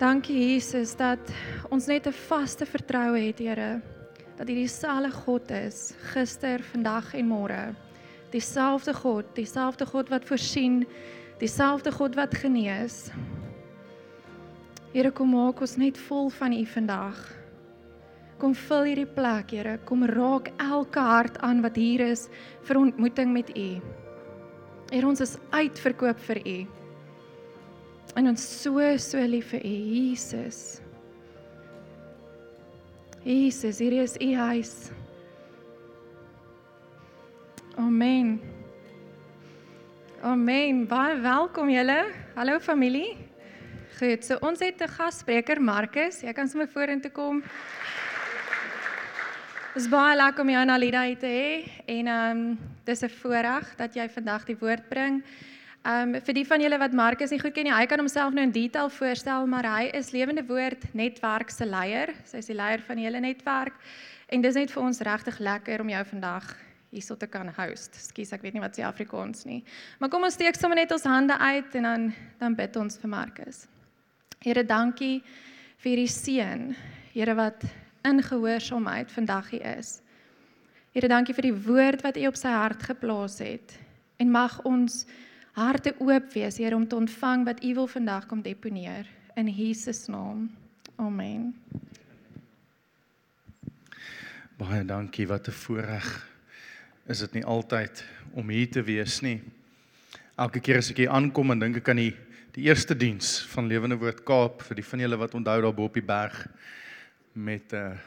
Dankie Jesus dat ons net 'n vaste vertroue het, Here, dat U dieselfde God is, gister, vandag en môre. Dieselfde God, dieselfde God wat voorsien, dieselfde God wat genees. Here, kom maak ons net vol van U vandag. Kom vul hierdie plek, Here. Kom raak elke hart aan wat hier is vir ontmoeting met U. Here, ons is uitverkoop vir U. En ons so so lief vir U, Jesus. Jesus, hier is U huis. Amen. Amen. Baie welkom julle. Hallo familie. Goed, so ons het 'n gasspreker Markus. Jy kan sommer vorentoe kom. Dit is baie lekker om jou en Alida te hê en ehm um, dis 'n voorreg dat jy vandag die woord bring. Ehm um, vir die van julle wat Markus nie goed ken nie, hy kan homself nou in detail voorstel, maar hy is Lewende Woord netwerk se leier. Sy is die leier van die hele netwerk en dis net vir ons regtig lekker om jou vandag hierso te kan host. Skus, ek weet nie wat se Afrikaans nie. Maar kom ons steek sommer net ons hande uit en dan dan bid ons vir Markus. Here, dankie vir hierdie seën. Here wat in gehoorsaamheid vandag hier is. Here, dankie vir die woord wat U op sy hart geplaas het. En mag ons harte oop wees, Here, om te ontvang wat U wil vandag kom deponeer in Jesus naam. Amen. Baie dankie, wat 'n voorreg is dit nie altyd om hier te wees nie. Elke keer as ek hier aankom en dink ek aan die die eerste diens van Lewende Woord Kaap vir die van julle wat onthou daar bo op die berg met 'n uh,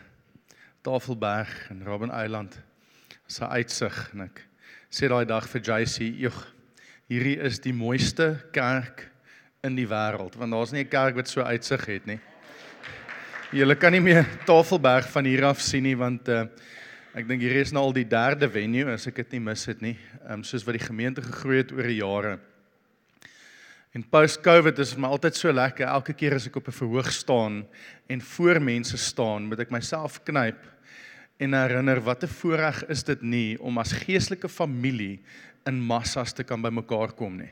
Tafelberg en Robben Eiland se uitsig en ek sê daai dag vir JC, "Jog, hierdie is die mooiste kerk in die wêreld want daar's nie 'n kerk wat so uitsig het nie. Julle kan nie meer Tafelberg van hier af sien nie want uh, ek dink hier is nou al die derde venue as ek dit nie mis het nie. Ehm um, soos wat die gemeente gegroei het oor die jare. En post-COVID is dit my altyd so lekker elke keer as ek op 'n verhoog staan en voor mense staan, moet ek myself knyp en herinner wat 'n voorreg is dit nie om as geestelike familie in massas te kan bymekaar kom nie.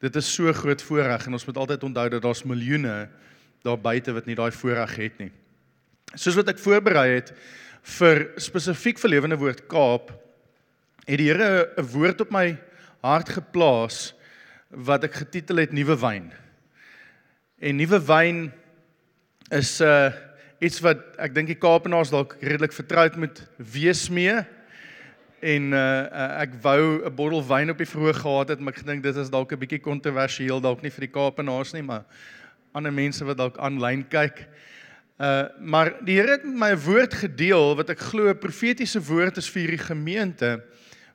Dit is so groot voorreg en ons moet altyd onthou dat daar's miljoene daar buite wat nie daai voorreg het nie. Soos wat ek voorberei het vir spesifiek vir Lewende Woord Kaap, het die Here 'n woord op my hart geplaas wat ek getitel het Nuwe Wyn. En nuwe wyn is 'n uh, iets wat ek dink die Kaapenaars dalk redelik vertroud met wees mee en uh, ek wou 'n bottel wyn op die verhoog gehad het, maar ek dink dit is dalk 'n bietjie kontroversieel dalk nie vir die Kaapenaars nie, maar ander mense wat dalk aanlyn kyk. Uh maar die Here het my 'n woord gedeel wat ek glo 'n profetiese woord is vir hierdie gemeente,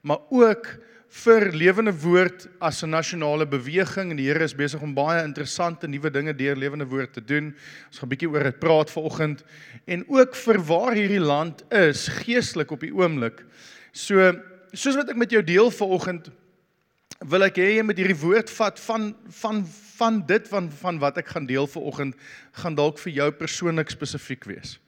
maar ook vir lewende woord as 'n nasionale beweging en die Here is besig om baie interessante nuwe dinge deur lewende woord te doen. Ons gaan 'n bietjie oor dit praat vanoggend en ook vir waar hierdie land is geestelik op die oomblik. So soos wat ek met jou deel vanoggend wil ek hê jy moet hierdie woord vat van van van dit van van wat ek gaan deel vanoggend gaan dalk vir jou persoonlik spesifiek wees.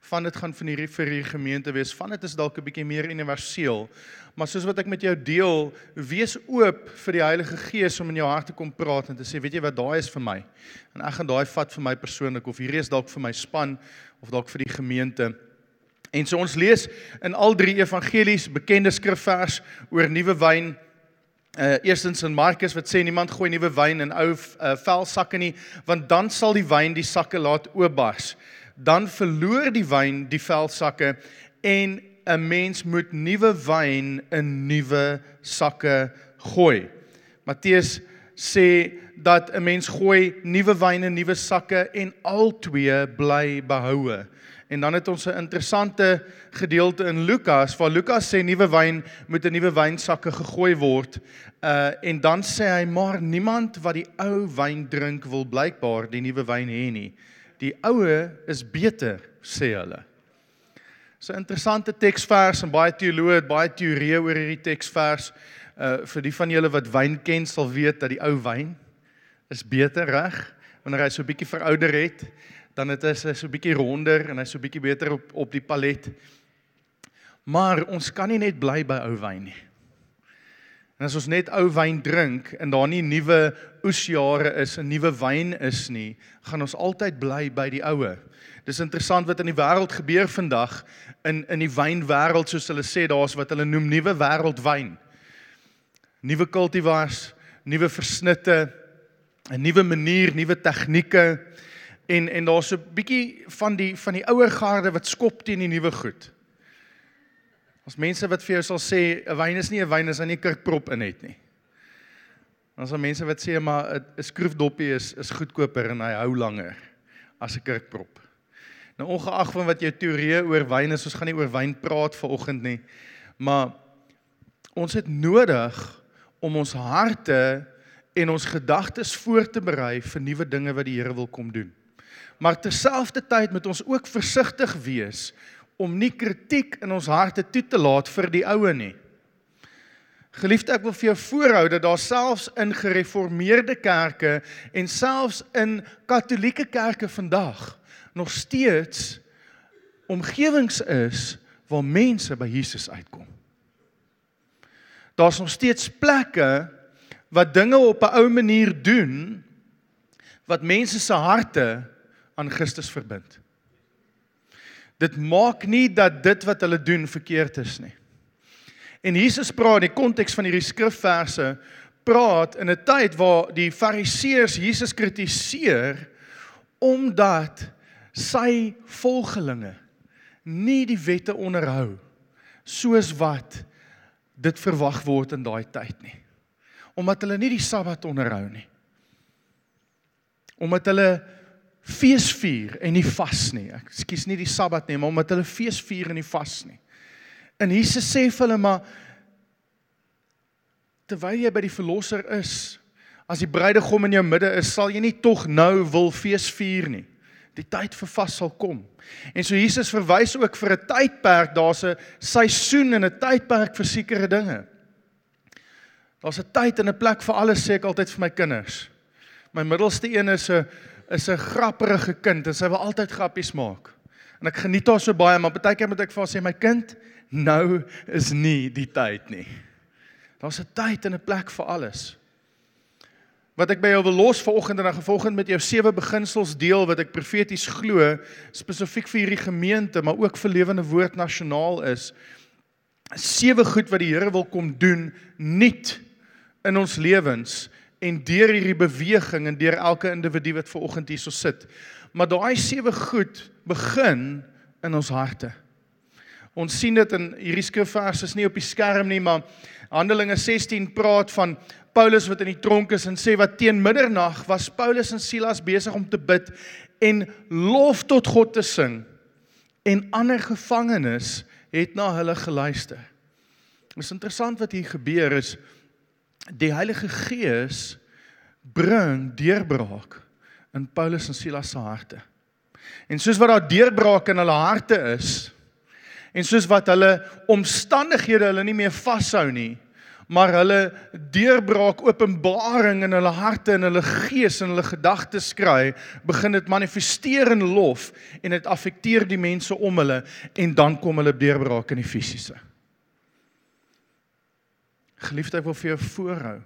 Van dit gaan van hierdie vir hierdie gemeente wees. Van dit is dalk 'n bietjie meer universeel. Maar soos wat ek met jou deel, wees oop vir die Heilige Gees om in jou hart te kom praat en te sê, weet jy wat daai is vir my? En ek gaan daai vat vir my persoonlik of hierdie is dalk vir my span of dalk vir die gemeente. En so ons lees in al drie evangelies bekende skrifvers oor nuwe wyn. Uh eerstens in Markus wat sê niemand gooi nuwe wyn in ou uh, velsakke nie, want dan sal die wyn die sakke laat oopbars. Dan verloor die wyn die velsakke en 'n mens moet nuwe wyn in nuwe sakke gooi. Matteus sê dat 'n mens gooi nuwe wyn in nuwe sakke en al twee bly behoue. En dan het ons 'n interessante gedeelte in Lukas waar Lukas sê nuwe wyn moet in nuwe wynsakke gegooi word. Uh en dan sê hy maar niemand wat die ou wyn drink wil blykbaar die nuwe wyn hê nie. Die oue is beter, sê hulle. So 'n interessante teksvers en baie teoloë het baie teorieë oor hierdie teksvers. Uh vir die van julle wat wyn ken sal weet dat die ou wyn is beter reg wanneer hy so 'n bietjie verouder het dan het hy so 'n bietjie ronder en hy's so 'n bietjie beter op op die palet. Maar ons kan nie net bly by ou wyn nie. En as ons net ou wyn drink en daar nie nuwe oesjare is en nuwe wyn is nie, gaan ons altyd bly by die oue. Dis interessant wat in die wêreld gebeur vandag in in die wynwêreld soos hulle sê daar's wat hulle noem nuwe wêreldwyn. Nuwe kultivars, nuwe versnitte, 'n nuwe manier, nuwe tegnieke en en daar's 'n bietjie van die van die ouer garde wat skop teen die nuwe goed. Ons mense wat vir jou sal sê 'n wyn is nie 'n wyn as hy nie kurkprop in het nie. Ons het mense wat sê maar 'n skroefdoppie is is goedkoper en hy hou langer as 'n kurkprop. Nou ongeag van wat jou teorie oor wyn is, ons gaan nie oor wyn praat vanoggend nie, maar ons het nodig om ons harte en ons gedagtes voor te berei vir nuwe dinge wat die Here wil kom doen. Maar terselfdertyd moet ons ook versigtig wees om nie kritiek in ons harte toe te laat vir die oue nie. Geliefde, ek wil vir jou voorhou dat daar selfs in gereformeerde kerke en selfs in katolieke kerke vandag nog steeds omgewings is waar mense by Jesus uitkom. Daar's nog steeds plekke wat dinge op 'n ou manier doen wat mense se harte aan Christus verbind. Dit maak nie dat dit wat hulle doen verkeerd is nie. En Jesus praat in die konteks van hierdie skrifverse praat in 'n tyd waar die fariseërs Jesus kritiseer omdat sy volgelinge nie die wette onderhou soos wat dit verwag word in daai tyd nie. Omdat hulle nie die Sabbat onderhou nie. Omdat hulle fees vier en nie vas nie. Ek skuis nie die Sabbat nie, maar omdat hulle fees vier en nie vas nie. En Jesus sê vir hulle maar terwyl jy by die verlosser is, as die bruidegom in jou midde is, sal jy nie tog nou wil fees vier nie. Die tyd vir vas sal kom. En so Jesus verwys ook vir 'n tydperk, daar's 'n seisoen en 'n tydperk vir sekere dinge. Daar's 'n tyd en 'n plek vir alles sê ek altyd vir my kinders. My middelste een is 'n is 'n grappige kind en sy wil altyd grappies maak. En ek geniet haar so baie, maar baie keer moet ek vir haar sê my kind, nou is nie die tyd nie. Daar's 'n tyd en 'n plek vir alles. Wat ek by jou wil los vanoggend en dan gevolgend met jou sewe beginsels deel wat ek profeties glo spesifiek vir hierdie gemeente, maar ook vir Lewende Woord nasionaal is. Sewe goed wat die Here wil kom doen nuut in ons lewens en deur hierdie beweging en deur elke individu wat ver oggend hierso sit. Maar daai sewe goed begin in ons harte. Ons sien dit in hierdie skrifverse is nie op die skerm nie, maar Handelinge 16 praat van Paulus wat in die tronk is en sê wat teen middernag was Paulus en Silas besig om te bid en lof tot God te sing. En ander gevangenes het na hulle geluister. Dit is interessant wat hier gebeur is die Heilige Gees bring deurbraak in Paulus en Silas se harte. En soos wat daar deurbraak in hulle harte is en soos wat hulle omstandighede hulle nie meer vashou nie, maar hulle deurbraak openbaring in hulle harte en hulle gees en hulle gedagtes kry, begin dit manifesteer in lof en dit affekteer die mense om hulle en dan kom hulle deurbraak in die fisiese. Geliefde, ek wil vir jou voorhou.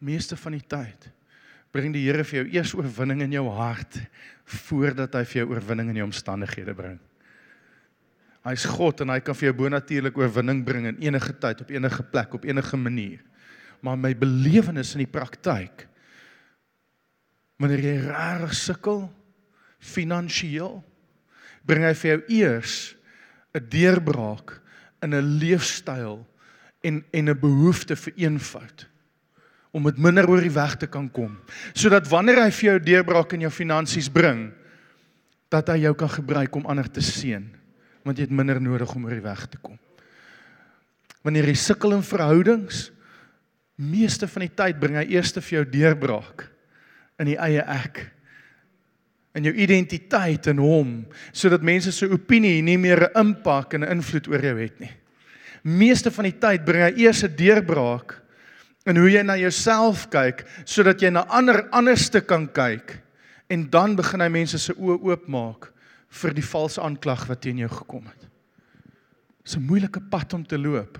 Meeste van die tyd bring die Here vir jou eers oorwinning in jou hart voordat hy vir jou oorwinning in jou omstandighede bring. Hy's God en hy kan vir jou bonatuurlik oorwinning bring in enige tyd, op enige plek, op enige manier. Maar my belewenis in die praktyk wanneer jy rarig sukkel finansiëel, bring hy vir jou eers 'n deurbraak in 'n leefstyl en en 'n behoefte vir eenvoud om met minder oor die weg te kan kom sodat wanneer hy vir jou deurbraak in jou finansies bring dat hy jou kan gebruik om ander te seën want jy het minder nodig om oor die weg te kom. Wanneer jy sukkel in verhoudings meeste van die tyd bring hy eers vir jou deurbraak in die eie ek. In jou identiteit in hom sodat mense se opinie nie meer 'n impak en 'n invloed oor jou het nie. Meeste van die tyd bring hy eers 'n deurbraak in hoe jy na jouself kyk sodat jy na ander anderste kan kyk. En dan begin hy mense se oë oopmaak vir die valse aanklag wat teen jou gekom het. Dis 'n moeilike pad om te loop.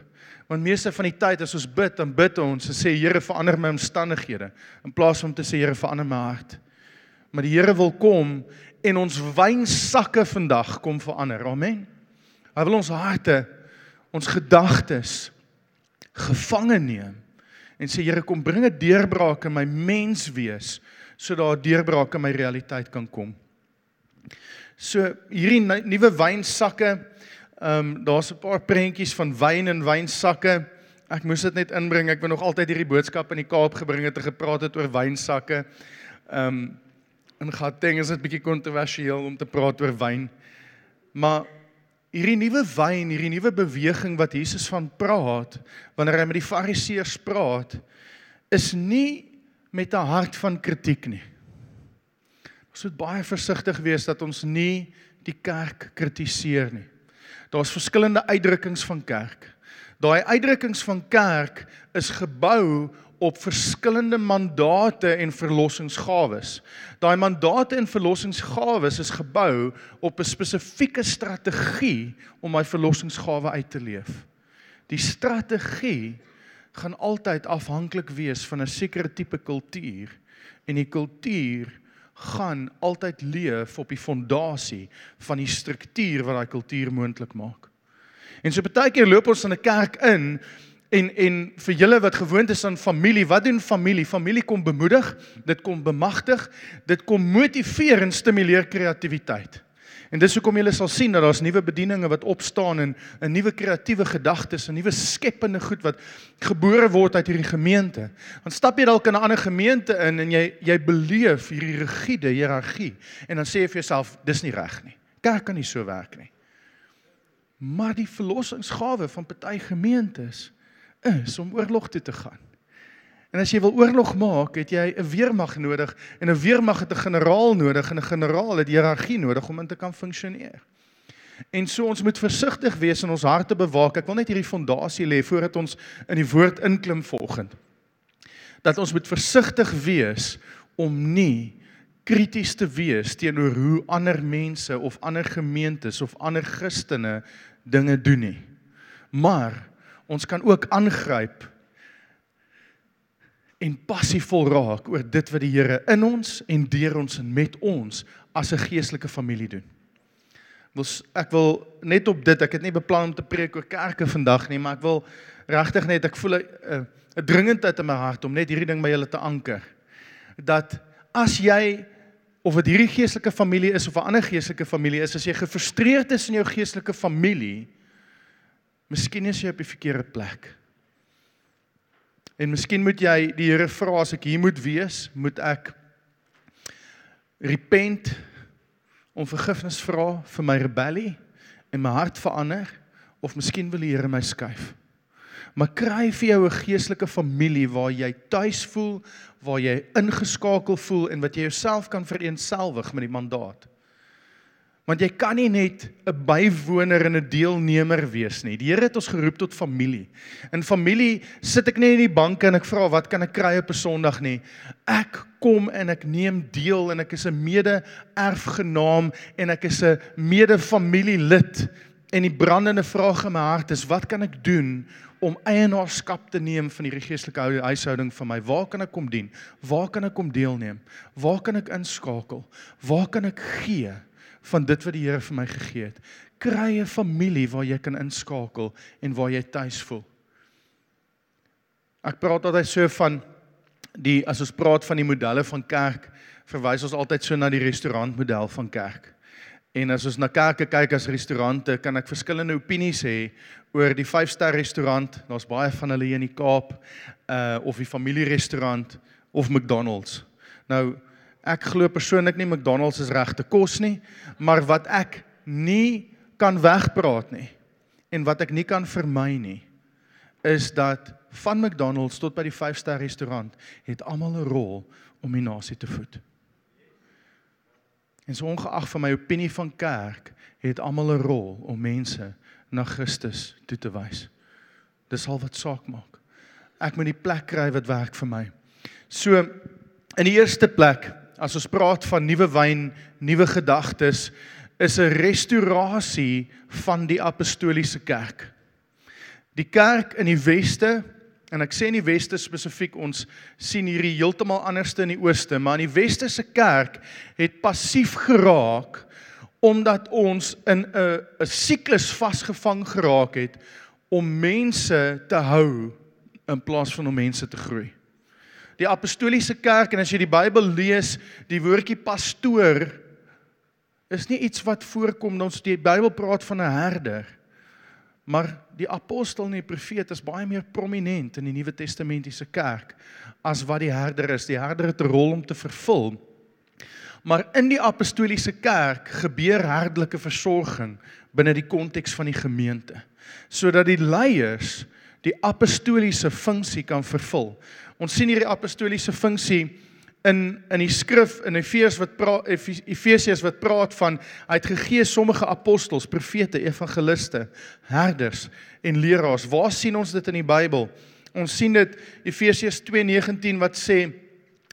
Want meeste van die tyd as ons bid, dan bid ons en sê Here verander my omstandighede in plaas om te sê Here verander my hart. Maar die Here wil kom en ons wynsakke vandag kom verander. Amen. Hy wil ons harte, ons gedagtes gevange neem en sê Here kom bring 'n deurbraak in my menswees sodat 'n deurbraak in my realiteit kan kom. So hierdie nuwe wynsakke, ehm um, daar's 'n paar prentjies van wyn en wynsakke. Ek moes dit net inbring. Ek wou nog altyd hierdie boodskap in die Kaap gebring het te gepraat het oor wynsakke. Ehm um, in Gauteng is dit bietjie kontroversieel om te praat oor wyn. Maar hierdie nuwe wyn, hierdie nuwe beweging wat Jesus van praat wanneer hy met die Fariseërs praat, is nie met 'n hart van kritiek nie. Ons moet baie versigtig wees dat ons nie die kerk kritiseer nie. Daar's verskillende uitdrukkings van kerk. Daai uitdrukkings van kerk is gebou op verskillende mandate en verlossingsgawes. Daai mandate en verlossingsgawes is gebou op 'n spesifieke strategie om my verlossingsgawe uit te leef. Die strategie gaan altyd afhanklik wees van 'n sekere tipe kultuur en die kultuur gaan altyd leef op die fondasie van die struktuur wat daai kultuur moontlik maak. En so baie keer loop ons in 'n kerk in En en vir julle wat gewoond is aan familie, wat doen familie? Familie kom bemoedig, dit kom bemagtig, dit kom motiveer en stimuleer kreatiwiteit. En dis hoekom julle sal sien dat daar's nuwe bedieninge wat opstaan en 'n nuwe kreatiewe gedagtes, 'n nuwe skepende goed wat gebore word uit hierdie gemeente. Dan stap jy dalk in 'n ander gemeente in en jy jy beleef hierdie rigiede hiërargie en dan sê jy vir jouself dis nie reg nie. Kerk kan nie so werk nie. Maar die verlossingsgawe van party gemeentes is om oorlog toe te gaan. En as jy wil oorlog maak, het jy 'n weermag nodig en 'n weermag het 'n generaal nodig en 'n generaal het hiërargie nodig om in te kan funksioneer. En so ons moet versigtig wees in ons harte bewaak. Ek wil net hierdie fondasie lê voordat ons in die woord inklim volgende. Dat ons moet versigtig wees om nie krities te wees teenoor hoe ander mense of ander gemeentes of ander Christene dinge doen nie. Maar ons kan ook aangryp en passievol raak oor dit wat die Here in ons en deur ons en met ons as 'n geestelike familie doen. Wil ek wil net op dit, ek het nie beplan om te preek oor kerke vandag nie, maar ek wil regtig net ek voel 'n 'n dringendheid in my hart om net hierdie ding by julle te anker. Dat as jy of dit hierdie geestelike familie is of 'n ander geestelike familie is, as jy gefrustreerd is in jou geestelike familie, Miskien is jy op die verkeerde plek. En miskien moet jy die Here vra as ek hier moet wees, moet ek repent om vergifnis vra vir my rebellie en my hart verander of miskien wil die Here my skuif. Maar kry vir jou 'n geestelike familie waar jy tuis voel, waar jy ingeskakel voel en wat jy jouself kan vereenselwig met die mandaat. Want jy kan nie net 'n bywoner en 'n deelnemer wees nie. Die Here het ons geroep tot familie. In familie sit ek nie in die banke en ek vra wat kan ek kry op 'n Sondag nie. Ek kom en ek neem deel en ek is 'n mede-erfgenaam en ek is 'n mede-familielid. En die brandende vraag in my hart is wat kan ek doen om eienaarskap te neem van hierdie geestelike huishouding van my? Waar kan ek kom dien? Waar kan ek kom deelneem? Waar kan ek inskakel? Waar kan ek gee? Van dit wat die Here vir my gegee het. Kry 'n familie waar jy kan inskakel en waar jy tuis voel. Ek praat altyd so van die as ons praat van die modelle van kerk, verwys ons altyd so na die restaurantmodel van kerk. En as ons na kerke kyk as restaurante, kan ek verskillende opinies hê oor die 5-ster restaurant. Daar's baie van hulle hier in die Kaap, uh of die familierestaurant of McDonald's. Nou Ek glo persoonlik nie McDonald's is regte kos nie, maar wat ek nie kan wegpraat nie en wat ek nie kan vermy nie is dat van McDonald's tot by die 5-ster restaurant het almal 'n rol om die nasie te voed. En so ongeag van my opinie van kerk, het almal 'n rol om mense na Christus toe te wys. Dis al wat saak maak. Ek moet die plek kry wat werk vir my. So in die eerste plek as ons praat van nuwe wyn, nuwe gedagtes, is 'n restaurasie van die apostoliese kerk. Die kerk in die weste en ek sê in die weste spesifiek ons sien hierdie heeltemal anderste in die ooste, maar in die weste se kerk het passief geraak omdat ons in 'n 'n siklus vasgevang geraak het om mense te hou in plaas van om mense te groei. Die apostoliese kerk en as jy die Bybel lees, die woordjie pastoor is nie iets wat voorkom ons die Bybel praat van 'n herder. Maar die apostel en die profeet is baie meer prominent in die Nuwe Testamentiese kerk as wat die herder is. Die herder het 'n rol om te vervul. Maar in die apostoliese kerk gebeur herdelike versorging binne die konteks van die gemeente sodat die leiers die apostoliese funksie kan vervul. Ons sien hierdie apostoliese funksie in in die skrif in Efesiërs wat praat Efesiërs wat praat van hy het gegee sommige apostels, profete, evangeliste, herders en leraars. Waar sien ons dit in die Bybel? Ons sien dit Efesiërs 2:19 wat sê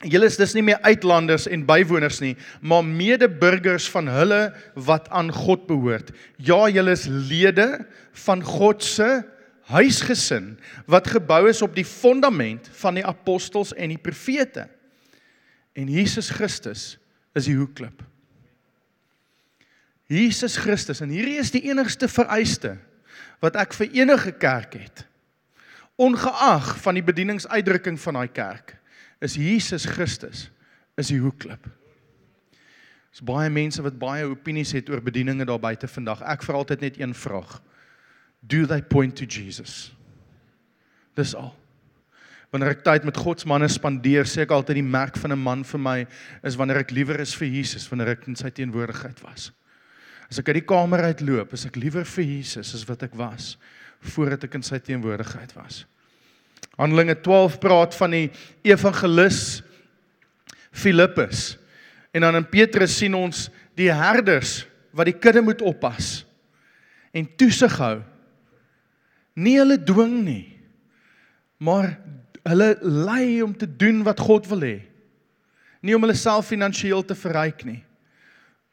julle is dis nie meer uitlanders en bywoners nie, maar medeburgers van hulle wat aan God behoort. Ja, julle is lede van God se huisgesin wat gebou is op die fondament van die apostels en die profete. En Jesus Christus is die hoekklip. Jesus Christus en hierdie is die enigste vereiste wat ek vir enige kerk het. Ongeag van die bedieningsuitdrukking van daai kerk, is Jesus Christus is die hoekklip. Daar's baie mense wat baie opinies het oor bedieninge daar buite vandag. Ek vra altyd net een vraag. Do they point to Jesus? Dis al. Wanneer ek tyd met God se manne spandeer, sê ek altyd die merk van 'n man vir my is wanneer ek liewer is vir Jesus, wanneer ek in sy teenwoordigheid was. As ek uit die kamer uitloop, is ek liewer vir Jesus as wat ek was voordat ek in sy teenwoordigheid was. Handelinge 12 praat van die evangelis Filippus. En dan in Petrus sien ons die herders wat die kudde moet oppas en toesig hou. Nie hulle dwing nie, maar hulle lei om te doen wat God wil hê. Nie om hulle self finansiëel te verryk nie,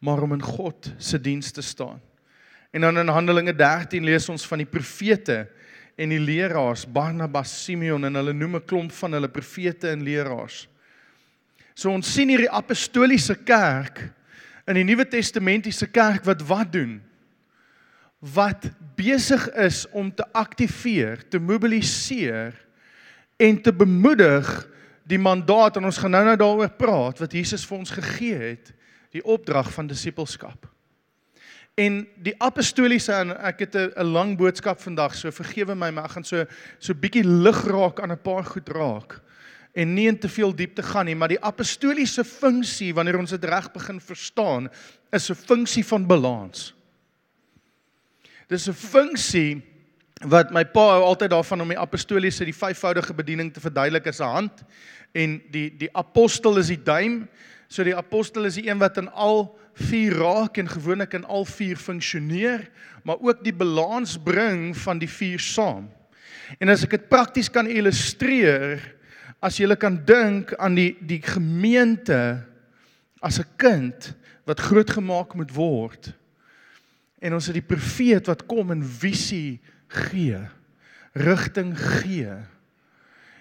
maar om in God se diens te staan. En dan in Handelinge 13 lees ons van die profete en die leraars Barnabas, Simeon en hulle noem 'n klomp van hulle profete en leraars. So ons sien hierdie apostoliese kerk in die Nuwe Testamentiese kerk wat wat doen? Wat besig is om te aktiveer, te mobiliseer en te bemoedig die mandaat en ons gaan nou nou daaroor praat wat Jesus vir ons gegee het, die opdrag van disippelskap. En die apostoliese en ek het 'n lang boodskap vandag, so vergewe my, maar ek gaan so so bietjie lig raak aan 'n paar goed raak en nie in te veel diepte gaan nie, maar die apostoliese funksie wanneer ons dit reg begin verstaan, is 'n funksie van balans. Dis 'n funksie wat my pa hou altyd daarvan om die apostoliese die vyfvoudige bediening te verduidelik as 'n hand en die die apostel is die duim. So die apostel is die een wat in al vier raak en gewoonlik in al vier funksioneer, maar ook die balans bring van die vier saam. En as ek dit prakties kan illustreer, as jy kan dink aan die die gemeente as 'n kind wat grootgemaak moet word. En ons het die profeet wat kom en visie gee, rigting gee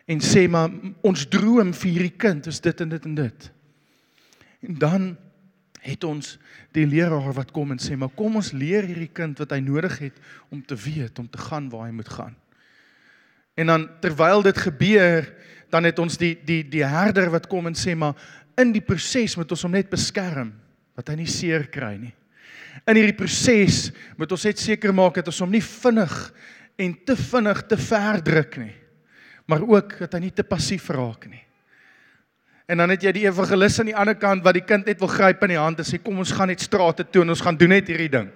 en sê maar ons droom vir hierdie kind is dit en dit en dit. En dan het ons die leraar wat kom en sê maar kom ons leer hierdie kind wat hy nodig het om te weet om te gaan waar hy moet gaan. En dan terwyl dit gebeur, dan het ons die die die herder wat kom en sê maar in die proses moet ons hom net beskerm dat hy nie seer kry nie in hierdie proses moet ons net seker maak dat ons hom nie vinnig en te vinnig te ver druk nie. Maar ook dat hy nie te passief raak nie. En dan het jy die evangelis aan die ander kant wat die kind net wil gryp in die hand en sê kom ons gaan net strate toe en ons gaan doen net hierdie ding.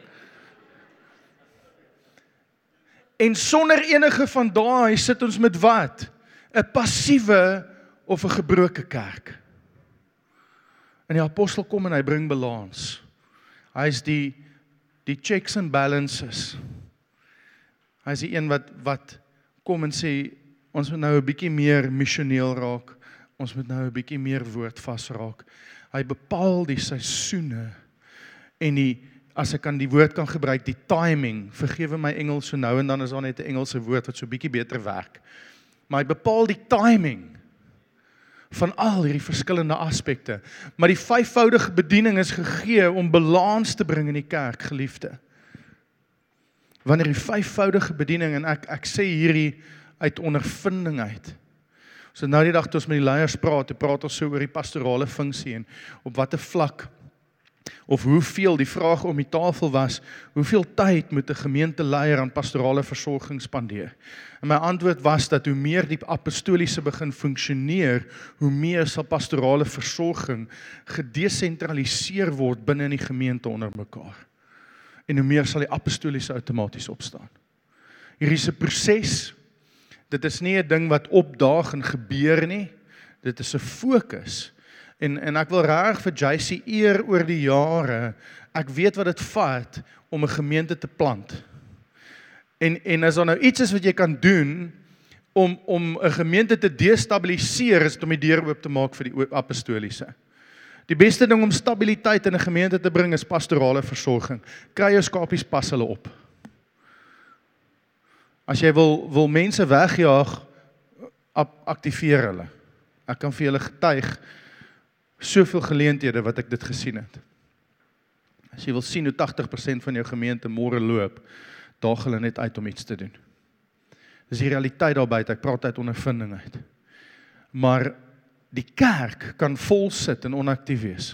En sonder enige van daai sit ons met wat? 'n Passiewe of 'n gebroke kerk. En die apostel kom en hy bring balans. Hy's die die checks and balances. Hy's die een wat wat kom en sê ons moet nou 'n bietjie meer missioneel raak. Ons moet nou 'n bietjie meer woord vas raak. Hy bepaal die seisoene en die as ek kan die woord kan gebruik, die timing. Vergewe my Engels so nou en dan is daar net 'n Engelse woord wat so bietjie beter werk. Maar hy bepaal die timing van al hierdie verskillende aspekte. Maar die vyfvoudige bediening is gegee om balans te bring in die kerk, geliefde. Wanneer die vyfvoudige bediening en ek ek sê hierdie uit ondervinding uit. So nou die dag toe ons met die leiers praat, praat ons so oor die pastorale funksie en op watter vlak of hoeveel die vraag om die tafel was, hoeveel tyd moet 'n gemeenteleier aan pastorale versorging spandeer? En my antwoord was dat hoe meer die apostoliese begin funksioneer, hoe meer sal pastorale versorging gedesentraliseer word binne in die gemeente onder mekaar. En hoe meer sal die apostoliese outomaties opstaan. Hier is 'n proses. Dit is nie 'n ding wat opdaag en gebeur nie. Dit is 'n fokus En en ek wil reg vir JC eer oor die jare. Ek weet wat dit vat om 'n gemeente te plant. En en as daar nou iets is wat jy kan doen om om 'n gemeente te destabiliseer is om die deur oop te maak vir die apostoliese. Die beste ding om stabiliteit in 'n gemeente te bring is pastorale versorging. Kry jou skapies pas hulle op. As jy wil wil mense wegjaag, aktiveer hulle. Ek kan vir julle getuig soveel geleenthede wat ek dit gesien het. As jy wil sien hoe 80% van jou gemeente môre loop, daag hulle net uit om iets te doen. Dis die realiteit daar buite. Ek praat uit ondervinding uit. Maar die kerk kan vol sit en onaktief wees.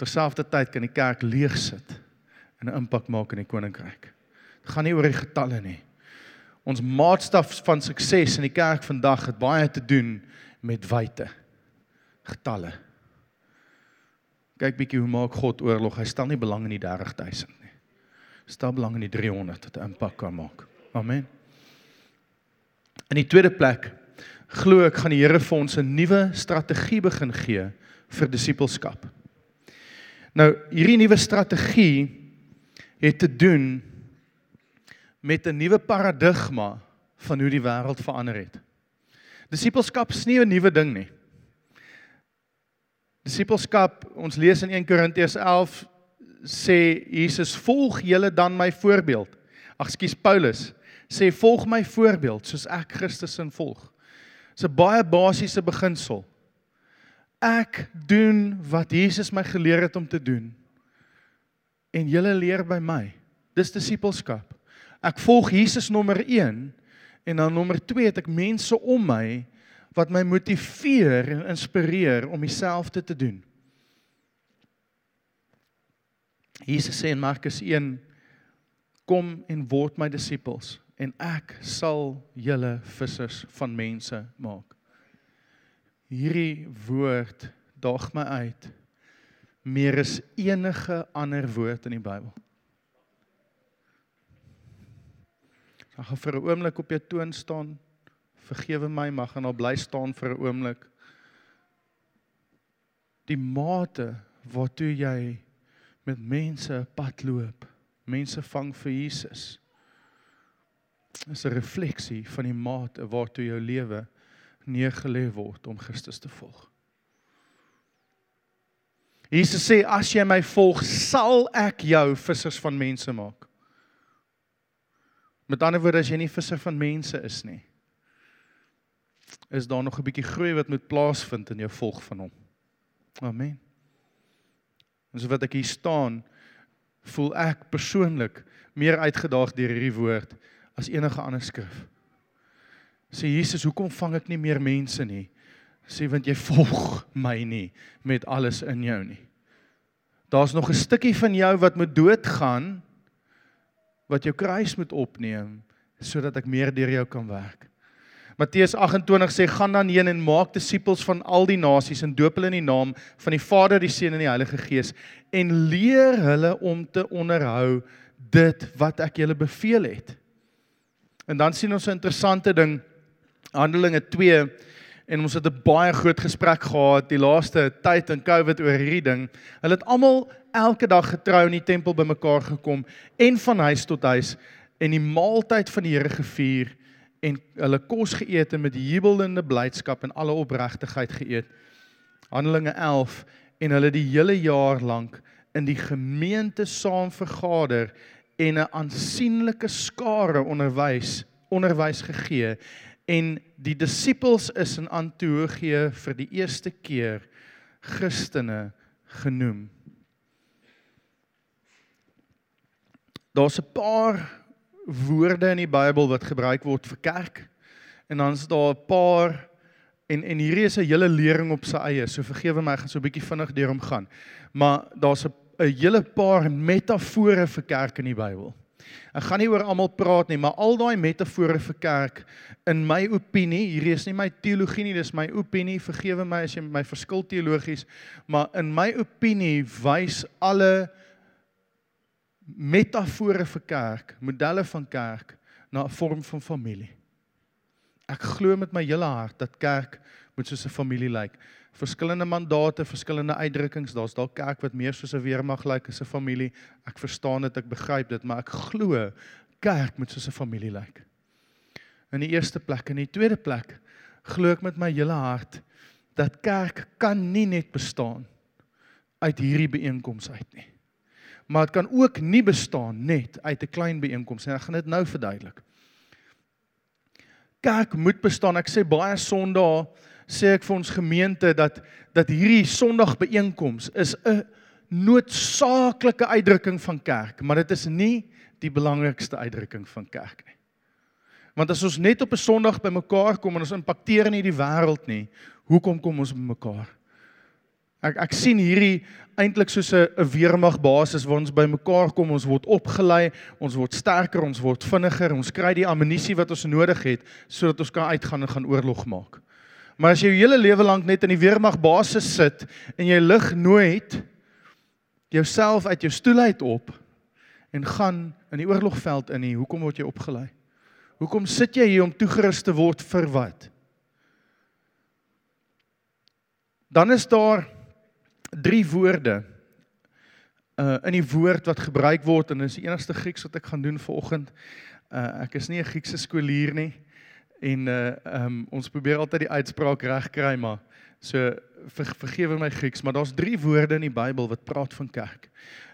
Terselfdertyd kan die kerk leeg sit en 'n impak maak in die koninkryk. Dit gaan nie oor die getalle nie. Ons maatstaf van sukses in die kerk vandag het baie te doen met wyte getalle. Kyk bietjie hoe maak God oorlog. Hy stel nie belang in die 30000 nie. Stel belang in die 300 wat 'n impak kan maak. Amen. In die tweede plek glo ek gaan die Here vir ons 'n nuwe strategie begin gee vir disippelskap. Nou, hierdie nuwe strategie het te doen met 'n nuwe paradigma van hoe die wêreld verander het. Disippelskap is nie 'n nuwe ding nie. Disippelskap, ons lees in 1 Korintiërs 11 sê Jesus volg julle dan my voorbeeld. Ag skus Paulus sê volg my voorbeeld soos ek Christus in volg. Dis 'n baie basiese beginsel. Ek doen wat Jesus my geleer het om te doen. En julle leer by my. Dis disippelskap. Ek volg Jesus nommer 1 en dan nommer 2 het ek mense om my wat my motiveer en inspireer om dieselfde te doen. Jesus sê in Markus 1: Kom en word my disippels en ek sal julle vissers van mense maak. Hierdie woord daag my uit meer as enige ander woord in die Bybel. Ek gaan vir 'n oomblik op jou toon staan vergewe my, mag gaan al bly staan vir 'n oomblik. Die mate waartoe jy met mense pad loop, mense vang vir Jesus. is 'n refleksie van die mate waartoe jou lewe neergelê word om Christus te volg. Jesus sê as jy my volg, sal ek jou vissers van mense maak. Met ander woorde as jy nie visser van mense is nie, is daar nog 'n bietjie groei wat moet plaasvind in jou volg van hom. Amen. En so wat ek hier staan, voel ek persoonlik meer uitgedaag deur hierdie woord as enige ander skrif. Sê Jesus, hoekom vang ek nie meer mense nie? Sê want jy volg my nie met alles in jou nie. Daar's nog 'n stukkie van jou wat moet doodgaan wat jou kruis moet opneem sodat ek meer deur jou kan werk. Matteus 28 sê gaan dan heen en maak disippels van al die nasies en doop hulle in die naam van die Vader, die Seun en die Heilige Gees en leer hulle om te onderhou dit wat ek julle beveel het. En dan sien ons 'n interessante ding Handelinge 2 en ons het 'n baie groot gesprek gehad die laaste tyd in COVID oor hierdie ding. Hulle het almal elke dag getrou in die tempel bymekaar gekom en van huis tot huis en die maaltyd van die Here gevier en hulle kos geëet en met jubelende blydskap en alle opregtigheid geëet. Handelinge 11 en hulle die hele jaar lank in die gemeente saam vergader en 'n aansienlike skare onderwys onderwys gegee en die disippels is in Antiochië vir die eerste keer Christene genoem. Daar's 'n paar woorde in die Bybel wat gebruik word vir kerk en dan is daar 'n paar en en hierdie is 'n hele lering op sy eie. So vergewe my, ek gaan so 'n bietjie vinnig deur hom gaan. Maar daar's 'n 'n hele paar metafore vir kerk in die Bybel. Ek gaan nie oor almal praat nie, maar al daai metafore vir kerk in my opinie, hierdie is nie my teologie nie, dis my opinie. Vergewe my as jy my verskil teologies, maar in my opinie wys alle metafore vir kerk, modelle van kerk na 'n vorm van familie. Ek glo met my hele hart dat kerk moet soos 'n familie lyk. Verskillende mandate, verskillende uitdrukkings. Daar's dalk kerk wat meer soos 'n weermag lyk as 'n familie. Ek verstaan dit, ek begryp dit, maar ek glo kerk moet soos 'n familie lyk. In die eerste plek en in die tweede plek glo ek met my hele hart dat kerk kan nie net bestaan uit hierdie byeenkoms uit nie maar dit kan ook nie bestaan net uit 'n klein byeenkoms nie. Ek gaan dit nou verduidelik. Kerk moet bestaan. Ek sê baie Sondae sê ek vir ons gemeente dat dat hierdie Sondag byeenkoms is 'n noodsaaklike uitdrukking van kerk, maar dit is nie die belangrikste uitdrukking van kerk nie. Want as ons net op 'n Sondag bymekaar kom en ons impakteer nie die wêreld nie, hoekom kom ons bymekaar? Ek ek sien hierdie eintlik soos 'n 'n weermag basis waar ons bymekaar kom, ons word opgelei, ons word sterker, ons word vinniger, ons kry die ammunisie wat ons nodig het sodat ons kan uitgaan en gaan oorlog maak. Maar as jy jou hele lewe lank net in die weermag basis sit en jy lig nooit jouself uit jou stoel uit op en gaan in die oorlogveld in nie, hoekom word jy opgelei? Hoekom sit jy hier om toegerus te word vir wat? Dan is daar drie woorde uh in die woord wat gebruik word en dis die enigste Grieks wat ek gaan doen vanoggend. Uh ek is nie 'n Griekse skoolier nie en uh um ons probeer altyd die uitspraak reg kry maar so ver, vergewe my Grieks, maar daar's drie woorde in die Bybel wat praat van kerk.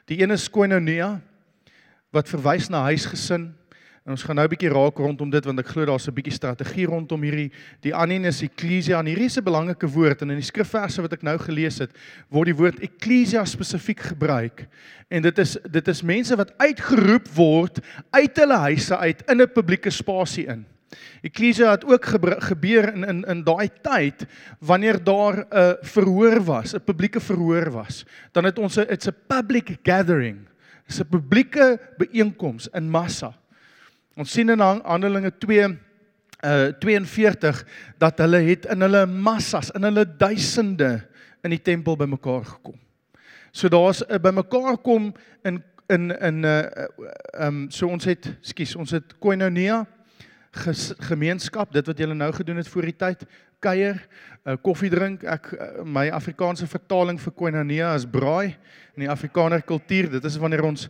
Die een is koinonia wat verwys na huisgesin. En ons gaan nou 'n bietjie raak rondom dit want ek glo daar's 'n bietjie strategie rondom hierdie die anin is ekklesia en hierdie is 'n belangrike woord en in die skrifverse wat ek nou gelees het word die woord ekklesia spesifiek gebruik. En dit is dit is mense wat uitgeroep word uit hulle huise uit in 'n publieke spasie in. Ekklesia het ook gebeur in in in daai tyd wanneer daar 'n verhoor was, 'n publieke verhoor was. Dan het ons 'n it's a public gathering. Dis 'n publieke byeenkoms in massa. Ons sien in Handelinge 2 uh 42 dat hulle het in hulle massas, in hulle duisende in die tempel bymekaar gekom. So daar's 'n uh, bymekaar kom in in in uh, um so ons het skus, ons het koinonia gemeenskap, dit wat julle nou gedoen het voor die tyd, kuier, uh, koffie drink. Ek uh, my Afrikaanse vertaling vir koinonia is braai in die Afrikaner kultuur. Dit is wanneer ons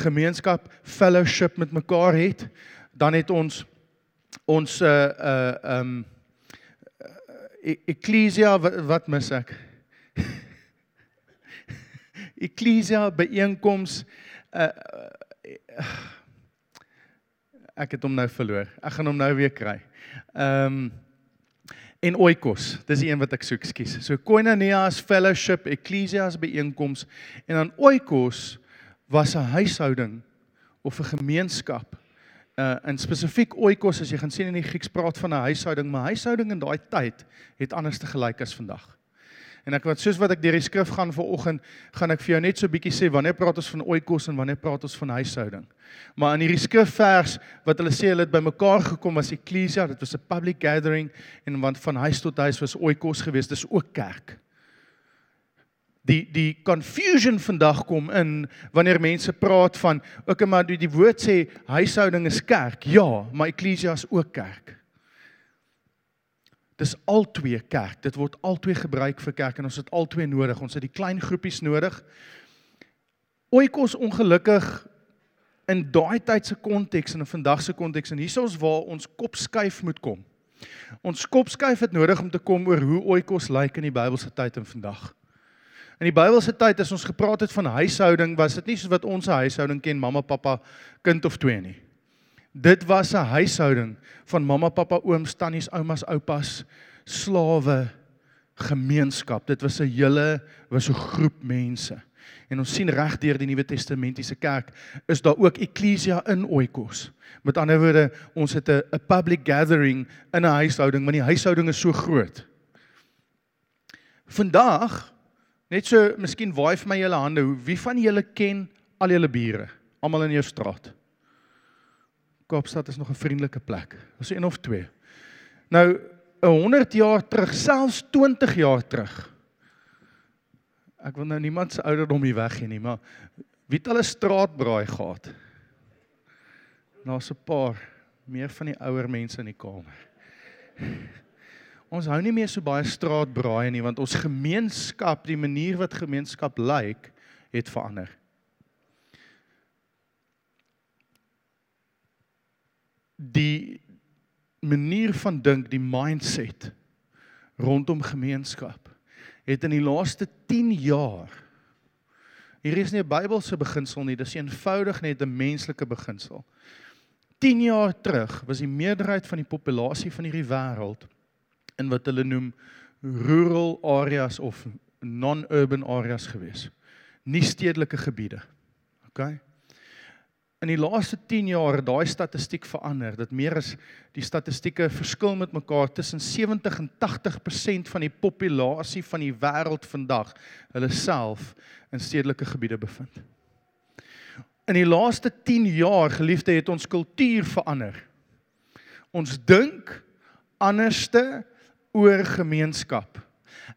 gemeenskap fellowship met mekaar het, dan het ons ons uh uh um uh, ekklesia wat, wat mis ek? ekklesia byeenkoms uh, uh ek het hom nou verloor. Ek gaan hom nou weer kry. Ehm um, en oikos, dis die een wat ek soek, skus. So koinonia is fellowship, ekklesia is byeenkoms en dan oikos was 'n huishouding of 'n gemeenskap. Uh in spesifiek oikos as jy gaan sien in die Grieks praat van 'n huishouding, maar huishouding in daai tyd het anders te gelyk as vandag. En ek wat soos wat ek deur die skrif gaan vanoggend, gaan ek vir jou net so bietjie sê wanneer praat ons van oikos en wanneer praat ons van huishouding. Maar in hierdie skrifvers wat hulle sê hulle het bymekaar gekom as ekklesia, dit was 'n public gathering en want van huis tot huis was oikos geweest, dis ook kerk die die confusion vandag kom in wanneer mense praat van okay maar die, die woord sê huishouding is kerk. Ja, maar eklesia is ook kerk. Dis albei kerk. Dit word albei gebruik vir kerk en ons het albei nodig. Ons het die klein groepies nodig. Oikos ongelukkig in daai tyd se konteks en in vandag se konteks en hiersoos waar ons kop skuif moet kom. Ons kop skuif het nodig om te kom oor hoe oikos lyk in die Bybelse tyd en vandag. In die Bybelse tyd as ons gepraat het van huishouding, was dit nie soos wat ons 'n huishouding ken, mamma, pappa, kind of twee nie. Dit was 'n huishouding van mamma, pappa, ooms, tannies, oumas, oupas, slawe, gemeenskap. Dit was 'n hele was 'n groep mense. En ons sien reg deur die Nuwe Testamentiese kerk is daar ook eklesia in oikos. Met ander woorde, ons het 'n public gathering in 'n huishouding, maar die huishouding is so groot. Vandag net so, miskien waai vir my julle hande, wie van julle ken al julle bure? Almal in jou straat. Kaapstad is nog 'n vriendelike plek. Ons een of twee. Nou 100 jaar terug, selfs 20 jaar terug. Ek wil nou niemand se ouderdom hier weggee nie, maar wie het al 'n straatbraai gehad? Daar's 'n paar meer van die ouer mense in die kamer. Ons hou nie meer so baie straatbraai nie want ons gemeenskap, die manier wat gemeenskap lyk, het verander. Die manier van dink, die mindset rondom gemeenskap het in die laaste 10 jaar hier is nie 'n Bybelse beginsel nie, dis eenvoudig net 'n menslike beginsel. 10 jaar terug was die meerderheid van die populasie van hierdie wêreld in wat hulle noem rural areas of non-urban areas gewees. Nie stedelike gebiede. OK? In die laaste 10 jaar daai statistiek verander. Dat meer as die statistieke verskil met mekaar tussen 70 en 80% van die populasie van die wêreld vandag hulle self in stedelike gebiede bevind. In die laaste 10 jaar geliefde het ons kultuur verander. Ons dink anderste oor gemeenskap.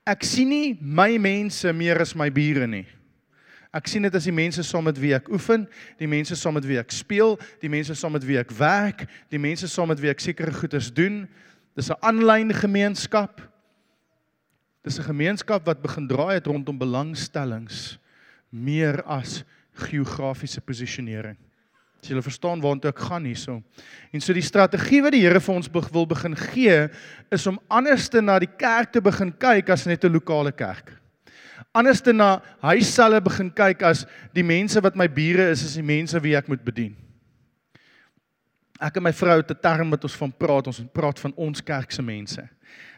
Ek sien nie my mense meer as my bure nie. Ek sien dit as die mense saam met wie ek oefen, die mense saam met wie ek speel, die mense saam met wie ek werk, die mense saam met wie ek sekere goeders doen. Dis 'n aanlyn gemeenskap. Dis 'n gemeenskap wat begin draai het rondom belangstellings meer as geografiese posisionering. As jy verstaan waartoe ek gaan hierso. En so die strategie wat die Here vir ons wil begin gee is om anders te na die kerk te begin kyk as net 'n lokale kerk anders te na huisselle begin kyk as die mense wat my bure is, is die mense wie ek moet bedien. Ek en my vrou het 'n term wat ons van praat, ons praat van ons kerk se mense.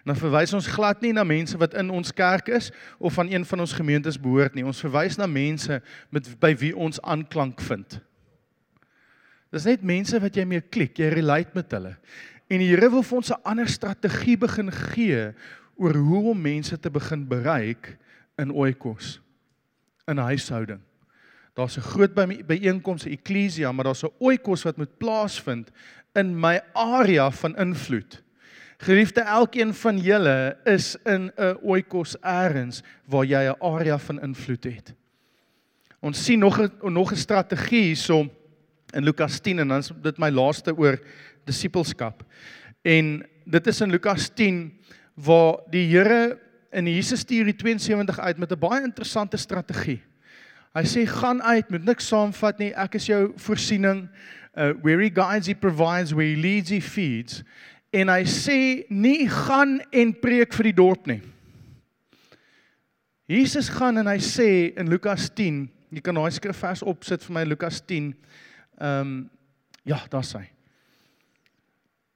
En dan verwys ons glad nie na mense wat in ons kerk is of van een van ons gemeentes behoort nie. Ons verwys na mense met by wie ons aanklank vind. Dis net mense wat jy mee klik, jy relate met hulle. En die Here wil vir ons 'n ander strategie begin gee oor hoe om mense te begin bereik in oikos in 'n huishouding. Daar's 'n groot byeenkoms, 'n eklesia, maar daar's 'n oikos wat moet plaasvind in my area van invloed. Geliefde, elkeen van julle is in 'n oikos eers waar jy 'n area van invloed het. Ons sien nog 'n nog 'n strategie hierso in Lukas 10 en dan is dit my laaste oor disippelskap. En dit is in Lukas 10 waar die Here in Jesus stuur die 72 uit met 'n baie interessante strategie. Hy sê gaan uit, moet niks saamvat nie. Ek is jou voorsiening. Uh where he guides he provides, where he leads he feeds. En hy sê nie gaan en preek vir die dorp nie. Jesus gaan en hy sê in Lukas 10, jy kan daai skrifvers opsit vir my Lukas 10. Ehm um, ja, daar's hy.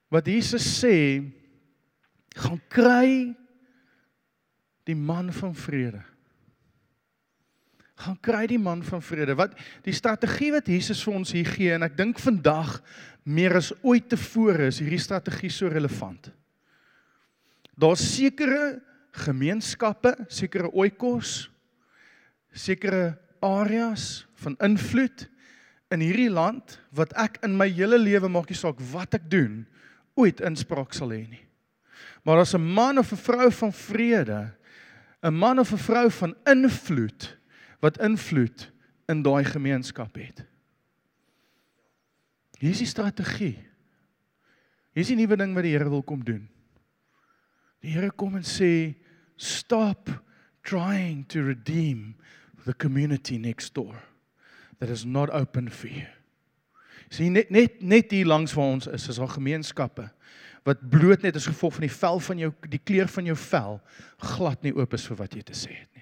Wat Jesus sê, gaan kry die man van vrede. Gaan kry die man van vrede. Wat die strategie wat Jesus vir ons hier gee en ek dink vandag meer as ooit tevore is hierdie strategie so relevant. Daar's sekere gemeenskappe, sekere oikos, sekere areas van invloed in hierdie land wat ek in my hele lewe maak nie saak wat ek doen ooit inspraak sal hê nie. Maar as 'n man of 'n vrou van vrede 'n man of 'n vrou van invloed wat invloed in daai gemeenskap het. Hier is die strategie. Hier is die nuwe ding wat die Here wil kom doen. Die Here kom en sê stop trying to redeem the community next door that is not open for you. Sien net net net hier langs waar ons is, is daar gemeenskappe wat bloot net as gevolg van die vel van jou die kleur van jou vel glad nie oop is vir wat jy te sê het nie.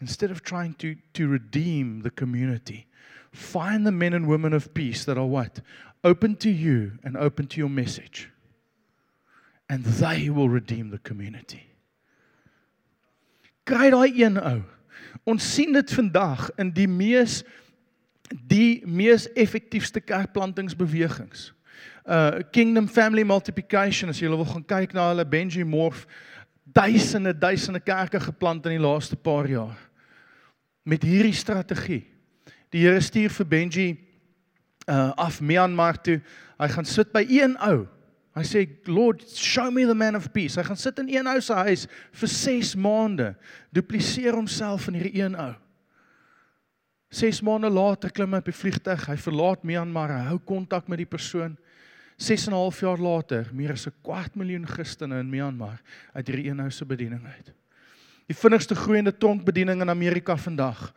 instead of trying to to redeem the community, find the men and women of peace that are what? Open to you and open to your message. And they will redeem the community. Kry daai een ou. Ons sien dit vandag in die mees die mees effektiefste kerkplantingsbewegings. Uh Kingdom Family Multiplication as jy wil gaan kyk na hulle Benji Morf duisende duisende kerke geplant in die laaste paar jaar met hierdie strategie. Die Here stuur vir Benji uh af Myanmar toe. Hy gaan sit by een ou. Hy sê Lord, show me the man of peace. Hy gaan sit in een ou se huis vir 6 maande. Dupliseer homself in hierdie een ou. 6 maande later klim hy op die vliegtuig. Hy verlaat Myanmar. Hy hou kontak met die persoon. 6 en 'n half jaar later, meer as 'n kwart miljoen Christene in Myanmar uit hierdie een ou se bediening uit. Die vinnigste groeiende tronkbediening in Amerika vandag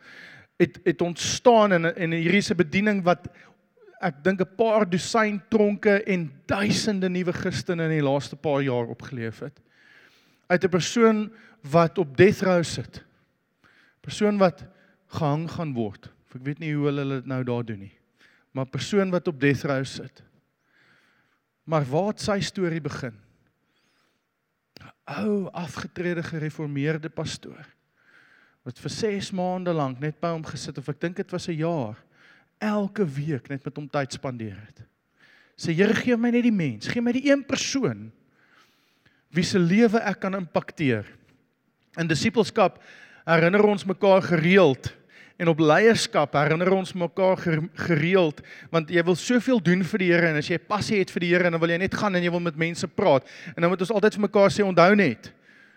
het het ontstaan in in hierdie se bediening wat ek dink 'n paar dosyn tronke en duisende nuwe Christene in die laaste paar jaar opgeleef het. Uit 'n persoon wat op death row sit. Persoon wat gehang gaan word. Ek weet nie hoe hulle dit nou daar doen nie. Maar persoon wat op death row sit. Maar waar het sy storie begin? 'n Ou afgetrede gereformeerde pastoor wat vir 6 maande lank net by hom gesit of ek dink dit was 'n jaar elke week net met hom tyd spandeer het. Sê Here gee my net die mens, gee my die een persoon wie se lewe ek kan impakteer. In disippelskap herinner ons mekaar gereeld en op leierskap herinner ons mekaar gereeld want jy wil soveel doen vir die Here en as jy passie het vir die Here dan wil jy net gaan en jy wil met mense praat en dan moet ons altyd vir mekaar sê onthou net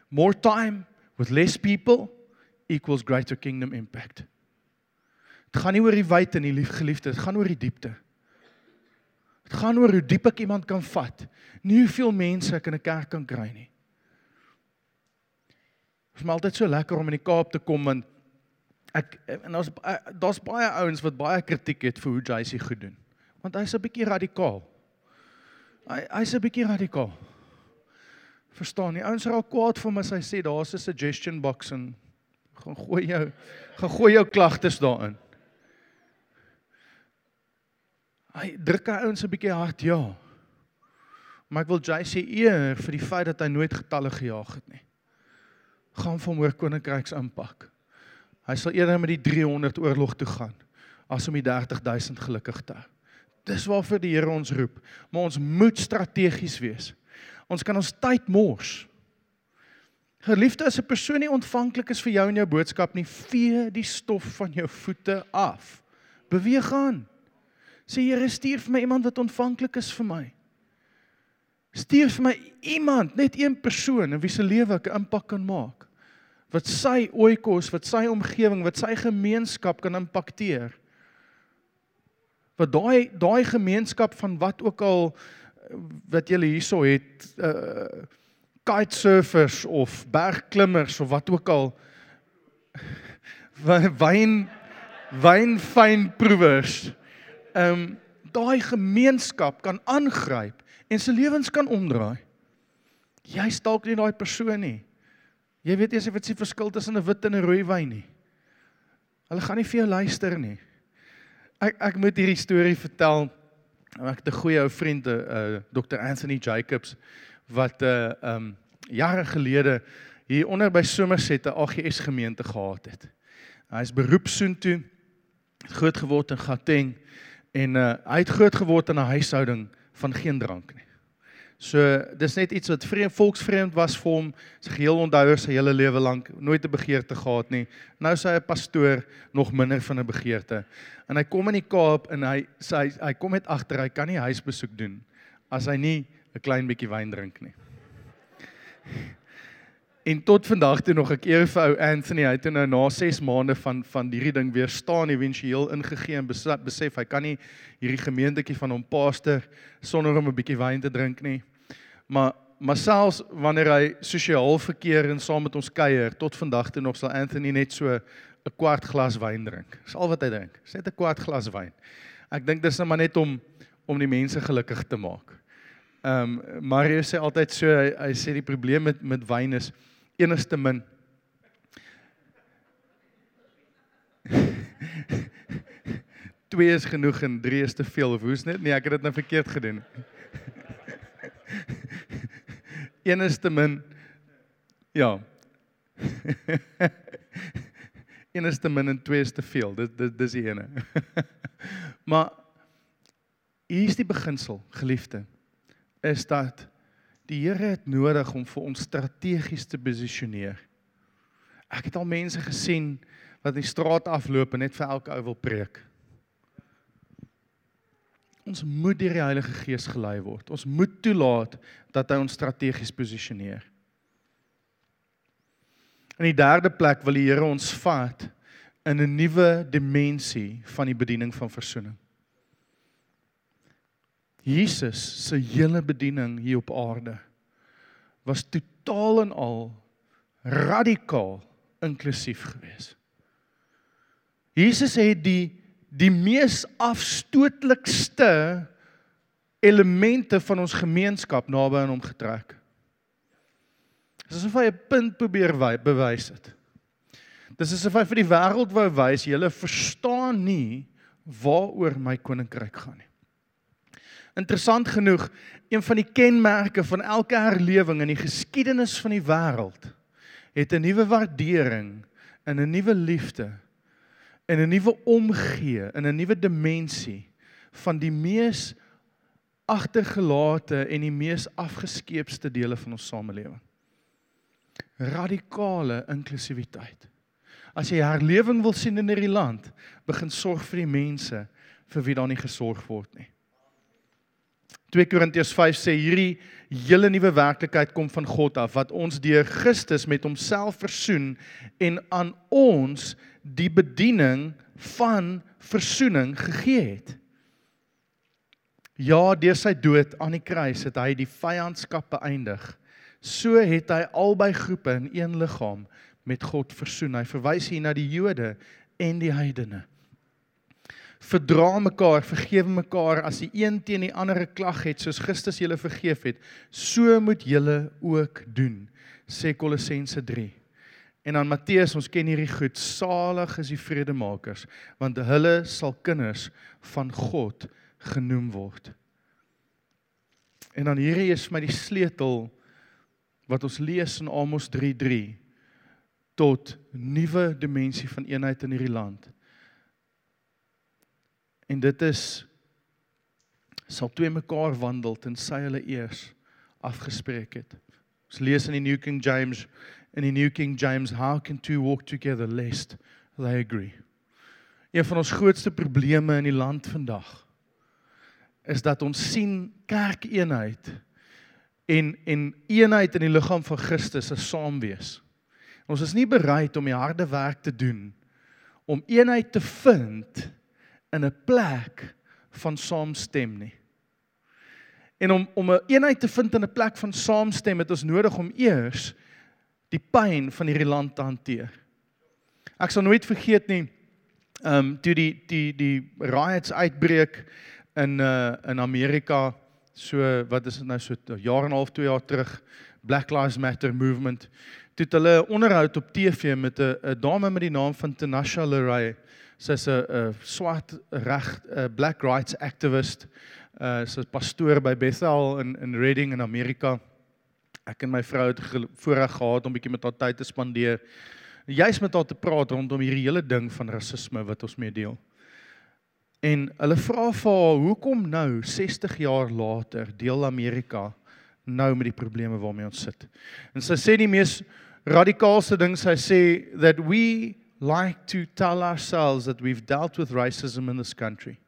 more time with less people equals greater kingdom impact. Dit gaan nie oor die wyd en die liefgeliefde, dit gaan oor die diepte. Dit gaan oor hoe diep ek iemand kan vat, nie hoeveel mense ek in 'n kerk kan kry nie. Dit is maar altyd so lekker om in die Kaap te kom en ek en daar's daar's baie ouens wat baie kritiek het vir hoe JC goed doen. Want hy's 'n bietjie radikaal. Hy hy's 'n bietjie radikaal. Verstaan nie? Ouens raak kwaad vir hom as hy sê daar's 'n suggestion box en gaan gooi jou gaan gooi jou klagtes daarin. Hy druk hy ouens 'n bietjie hard, ja. Maar ek wil JC eer vir die feit dat hy nooit getalle gejaag het nie. Gaan vir moer koninkryks impak. Hy sal eerder met die 300 oorlog toe gaan as om die 30000 gelukkig te hou. Dis waarvoor die Here ons roep, maar ons moet strategies wees. Ons kan ons tyd mors. Geliefde, as 'n persoon nie ontvanklik is vir jou en jou boodskap nie, vee die stof van jou voete af. Beweeg aan. Sê Here, stuur vir my iemand wat ontvanklik is vir my. Stuur vir my iemand, net een persoon in wie se lewe ek 'n impak kan maak. Wat sy oikos, wat sy omgewing, wat sy gemeenskap kan impakteer. Wat daai daai gemeenskap van wat ook al wat julle hierso het, uh kitesurfers of bergklimmers of wat ook al wyn wynfynproevers ehm um, daai gemeenskap kan aangryp en se lewens kan omdraai. Jy stalk nie daai persoon nie. Jy weet eers of dit se verskil tussen 'n wit en 'n rooi wyn nie. Hulle gaan nie vir jou luister nie. Ek ek moet hierdie storie vertel. Ek het 'n goeie ou vriend, uh, Dr. Anthony Jacobs wat 'n uh, ehm um, jare gelede hier onder by Somerset 'n AGS gemeente gehad het. Hy is beroepsoontoe groot geword in Gauteng En uh, hy het groot geword in 'n huishouding van geen drank nie. So dis net iets wat vreemd volksvreemd was vir hom, sy geheel onthouer sy hele lewe lank, nooit 'n begeerte gehad nie. Nou sê hy 'n pastoor nog minder van 'n begeerte. En hy kom in die Kaap en hy sê hy, hy kom net agter hy kan nie huisbesoek doen as hy nie 'n klein bietjie wyn drink nie. En tot vandag toe nog ek eer vir ou Anthony, hy het nou na 6 maande van van hierdie ding weer staan éventueel ingegee en besef, besef hy kan nie hierdie gemeentetjie van hom pastor sonder om 'n bietjie wyn te drink nie. Maar maar selfs wanneer hy sosiaal verkeer en saam met ons kuier, tot vandag toe nog sal Anthony net so 'n kwart glas wyn drink. Dis al wat hy drink. Net 'n kwart glas wyn. Ek dink dis net maar net om om die mense gelukkig te maak. Ehm um, Mario sê altyd so hy, hy sê die probleem met met wyn is enigste min. Twee is genoeg en drie is te veel of hoe's net? Nee, ek het dit nou verkeerd gedoen. Een is te min. Ja. een is te min en twee is te veel. Dit dit dis die ene. maar hier's die beginsel, geliefde, is dat die Here het nodig om vir ons strategies te posisioneer. Ek het al mense gesien wat in die straat afloop en net vir elke ou wil preek. Ons moet deur die Heilige Gees gelei word. Ons moet toelaat dat hy ons strategies posisioneer. In die derde plek wil die Here ons vat in 'n nuwe dimensie van die bediening van verzoening. Jesus se hele bediening hier op aarde was totaal en al radikaal inklusief geweest. Jesus het die die mees afstootlikste elemente van ons gemeenskap naby aan hom getrek. Dis asof hy 'n punt probeer bewys het. Dis asof hy vir die wêreld wou wys, julle verstaan nie waaroor my koninkryk gaan nie. Interessant genoeg, een van die kenmerke van elke herlewing in die geskiedenis van die wêreld het 'n nuwe waardering en 'n nuwe liefde in 'n nuwe omgee, in 'n nuwe dimensie van die mees agtergelate en die mees afgeskeepste dele van ons samelewing. Radikale inklusiwiteit. As jy herlewing wil sien in hierdie land, begin sorg vir die mense vir wie daar nie gesorg word nie. 2 Korintiërs 5 sê hierdie hele nuwe werklikheid kom van God af wat ons deur Christus met homself versoen en aan ons die bediening van versoening gegee het. Ja, deur sy dood aan die kruis het hy die vyandskap beëindig. So het hy albei groepe in een liggaam met God versoen. Hy verwys hier na die Jode en die heidene. Verdra mekaar, vergewe mekaar as die een teen die ander 'n klag het soos Christus julle vergeef het, so moet julle ook doen, sê Kolossense 3. En dan Matteus, ons ken hierdie goed, salig is die vredemakers, want hulle sal kinders van God genoem word. En dan hierdie is vir my die sleutel wat ons lees in Amos 3:3 tot nuwe dimensie van eenheid in hierdie land. En dit is sal twee mekaar wandel tensy hulle eers afgespreek het. Ons lees in die New King James in die New King James, how can two walk together lest they agree? Een van ons grootste probleme in die land vandag is dat ons sien kerkeenheid en en eenheid in die liggaam van Christus as saam wees. Ons is nie bereid om die harde werk te doen om eenheid te vind in 'n plek van saamstem nie. En om om 'n eenheid te vind in 'n plek van saamstem het ons nodig om eers die pyn van hierdie land te hanteer. Ek sal nooit vergeet nie ehm um, toe die die die riots uitbreek in uh in Amerika so wat is dit nou so jaar en 'n half, 2 jaar terug Black Lives Matter movement. Toe het hulle 'n onderhoud op TV met 'n dame met die naam van Tanasha Leray. Sy's 'n 'n swart reg black rights activist. Uh sy's pastoor by Bethel in in Reading in Amerika ek en my vrou het voorreg gehad om bietjie met haar tyd te spandeer. Juist met haar te praat rondom hierdie hele ding van rasisme wat ons mee deel. En hulle vra vir haar, "Hoekom nou 60 jaar later deel Amerika nou met die probleme waarmee ons sit?" En sy sê die mees radikaalste ding, sy sê that we like to tell ourselves that we've dealt with racism in this country.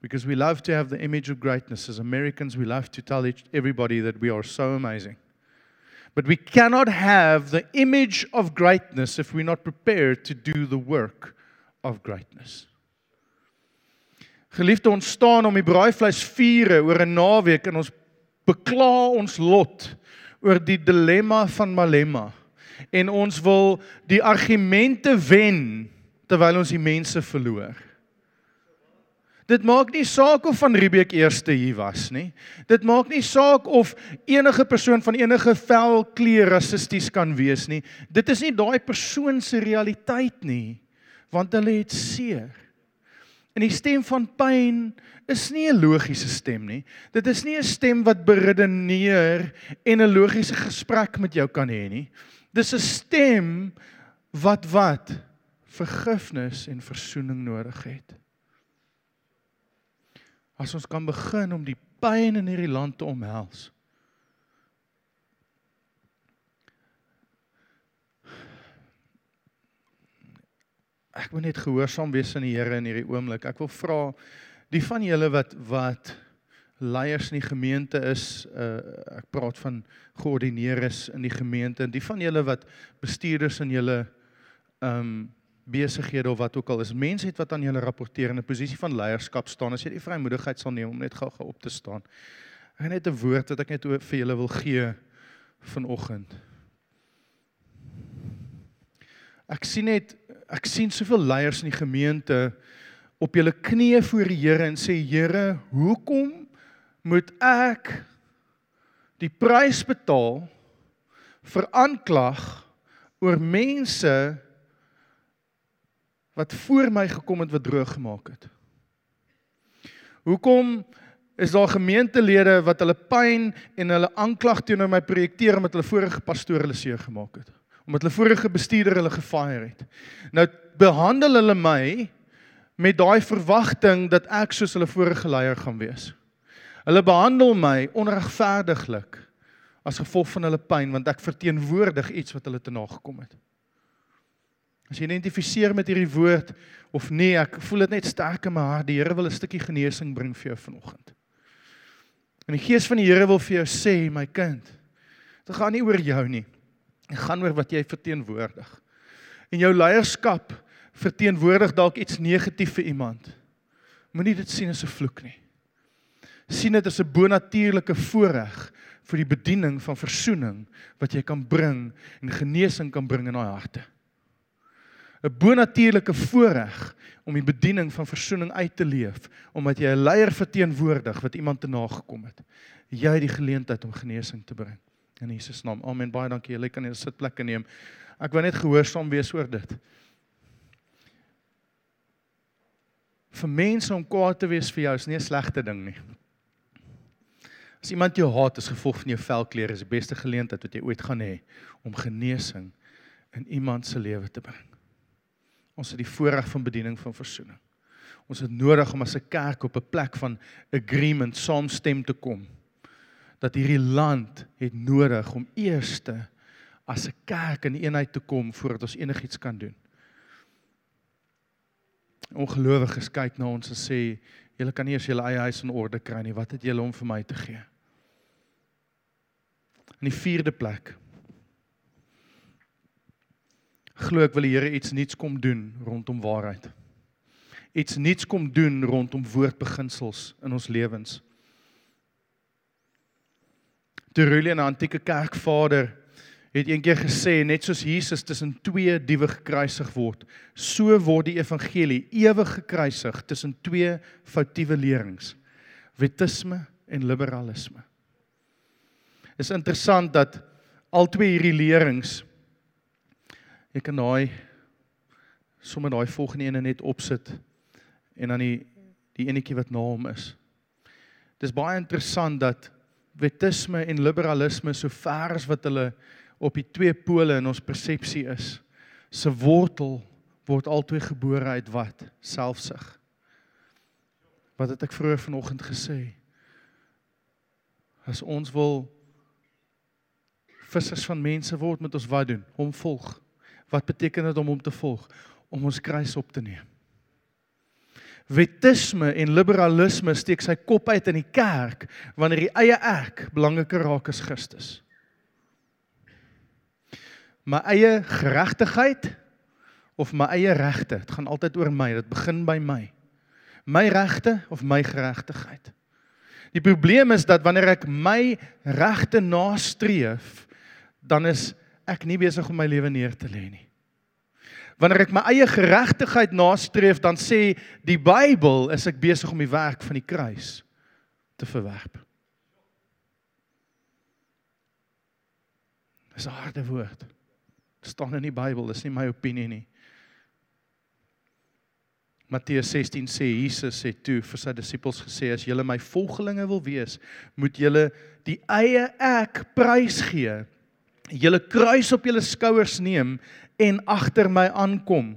Because we love to have the image of greatness as Americans, we love to tell each, everybody that we are so amazing. But we cannot have the image of greatness if we're not prepared to do the work of greatness. Geliefde ons staan om die braaivleis viere oor 'n naweek en ons bekla ons lot oor die dilemma van Malema en ons wil die argumente wen terwyl ons die mense verloor. Dit maak nie saak of van Riebeeck eerste hier was nie. Dit maak nie saak of enige persoon van enige vel kleur rassisties kan wees nie. Dit is nie daai persoon se realiteit nie, want hulle het seer. En die stem van pyn is nie 'n logiese stem nie. Dit is nie 'n stem wat beredeneer en 'n logiese gesprek met jou kan hê nie. Dis 'n stem wat wat vergifnis en verzoening nodig het. As ons kan begin om die pyn in hierdie land te omhels. Ek moet net gehoorsaam wees aan die Here in hierdie oomblik. Ek wil vra die van julle wat wat leiers in die gemeente is, uh, ek praat van geordineerdes in die gemeente en die van julle wat bestuurders in julle ehm um, besighede of wat ook al is, mense het wat aan julle rapporteer in 'n posisie van leierskap staan. As jy die vrymoedigheid sal neem om net gou-gou op te staan. Ek het net 'n woord wat ek net vir julle wil gee vanoggend. Ek sien net ek sien soveel leiers in die gemeente op julle knieë voor die Here en sê Here, hoekom moet ek die prys betaal vir aanklag oor mense wat voor my gekom het wat droog gemaak het. Hoekom is daar gemeentelede wat hulle pyn en hulle aanklag teenoor my projekteer omdat hulle vorige pastoor hulle seer gemaak het? Omdat hulle vorige bestuurder hulle gefire het. Nou behandel hulle my met daai verwagting dat ek soos hulle vorige leier gaan wees. Hulle behandel my onregverdiglik as gevolg van hulle pyn want ek verteenwoordig iets wat hulle te nagekom het. As jy identifiseer met hierdie woord of nee, ek voel dit net sterk in my hart. Die Here wil 'n stukkie genesing bring vir jou vanoggend. En die Gees van die Here wil vir jou sê, my kind, dit gaan nie oor jou nie. Dit gaan oor wat jy verteenwoordig. En jou leierskap verteenwoordig dalk iets negatief vir iemand. Moenie dit sien as 'n vloek nie sien dit as 'n bonatuurlike voorreg vir die bediening van verzoening wat jy kan bring en genesing kan bring in daai harte. 'n Bonatuurlike voorreg om die bediening van verzoening uit te leef omdat jy 'n leier verteenwoordig wat iemand te nagekom het. Jy het die geleentheid om genesing te bring. In Jesus naam. Amen. Baie dankie. Julle kan hier sitplekke neem. Ek wou net gehoorsaam wees oor dit. Vir mense om kwaad te wees vir jou is nie 'n slegte ding nie. As iemand jou haat as gevolg van jou velkleur is die beste geleentheid wat jy ooit gaan hê om genesing in iemand se lewe te bring. Ons het die voorreg van bediening van verzoening. Ons het nodig om as 'n kerk op 'n plek van agreement saamstem te kom. Dat hierdie land het nodig om eerste as 'n kerk in eenheid te kom voordat ons enigiets kan doen. Ongelowiges kyk na ons en sê Julle kan nie eers julle eie huis in orde kry nie. Wat het julle om vir my te gee? In die vierde plek. Glo ek wil die Here iets nuuts kom doen rondom waarheid. Iets nuuts kom doen rondom woordbeginsels in ons lewens. Terwyl 'n antieke kerkvader het eendag gesê net soos Jesus tussen twee diewe gekruisig word, so word die evangelie ewig gekruisig tussen twee foutiewe lerings, wetisme en liberalisme. Is interessant dat al twee hierdie lerings ek kan daai sommer daai volgende ene net opsit en dan die die enetjie wat na hom is. Dis baie interessant dat wetisme en liberalisme so ver as wat hulle op die twee pole in ons persepsie is. Se wortel word altyd gebore uit wat? Selfsug. Wat het ek vroeër vanoggend gesê? As ons wil vissers van mense word, moet ons wat doen? Hom volg. Wat beteken dit om hom te volg? Om ons kruis op te neem. Wetisme en liberalisme steek sy kop uit in die kerk wanneer die eie ek belangriker raak as Christus my eie geregtigheid of my eie regte. Dit gaan altyd oor my. Dit begin by my. My regte of my geregtigheid. Die probleem is dat wanneer ek my regte nastreef, dan is ek nie besig om my lewe neer te lê nie. Wanneer ek my eie geregtigheid nastreef, dan sê die Bybel is ek besig om die werk van die kruis te verwerp. Dis 'n harde woord staan in die Bybel, dis nie my opinie nie. Matteus 16 sê Jesus het toe vir sy disippels gesê as julle my volgelinge wil wees, moet julle die eie ek prysgee. Julle kruis op julle skouers neem en agter my aankom.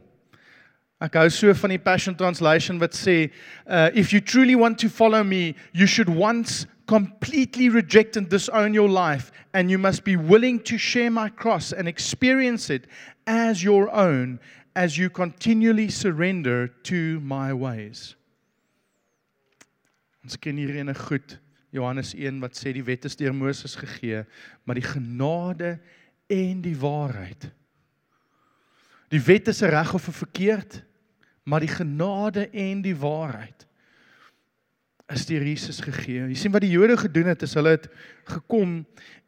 Ek hou so van die Passion Translation wat sê, uh, if you truly want to follow me, you should once completely reject and disown your life and you must be willing to share my cross and experience it as your own as you continually surrender to my ways. Ons ken hierdie ene goed. Johannes 1 wat sê die wet is deur Moses gegee, maar die genade en die waarheid. Die wet is reg of verkeerd, maar die genade en die waarheid is deur Jesus gegee. Jy sien wat die Jode gedoen het, is hulle het gekom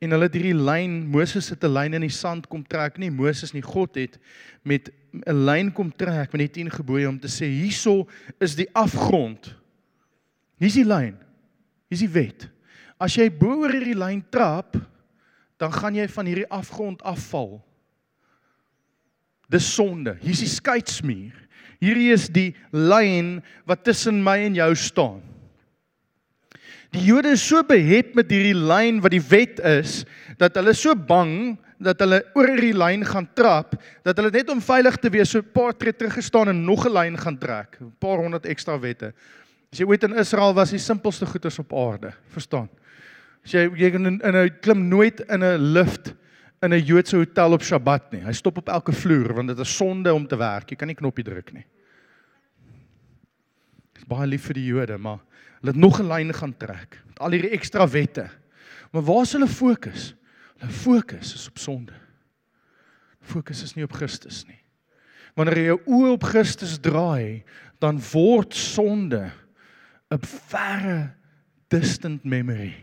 en hulle het hierdie lyn, Moses het 'n lyn in die sand kom trek, nie Moses nie, God het met 'n lyn kom trek met die 10 gebooie om te sê hierso is die afgrond. Hier's die lyn. Hier's die wet. As jy bo oor hierdie lyn trap, dan gaan jy van hierdie afgrond afval. Dis sonde. Hier's die skeidsmuur. Hierdie is die lyn wat tussen my en jou staan. Die Jode is so behep met hierdie lyn wat die wet is dat hulle so bang dat hulle oor hierdie lyn gaan trap dat hulle net om veilig te wees so 'n paar tree terug gestaan en nog 'n lyn gaan trek, 'n paar honderd ekstra wette. As jy ooit in Israel was, die simpelste goeders op aarde, verstaan? As jy jy kan in 'n klim nooit in 'n lift in 'n Joodse hotel op Sabbat nie. Hy stop op elke vloer want dit is sonde om te werk. Jy kan nie knoppie druk nie. Dis baie lief vir die Jode, maar Hulle het nog 'n lyn gaan trek met al hierdie ekstra wette. Maar waar is hulle fokus? Hulle fokus is op sonde. Fokus is nie op Christus nie. Wanneer jy jou oë op Christus draai, dan word sonde 'n verre distant memory,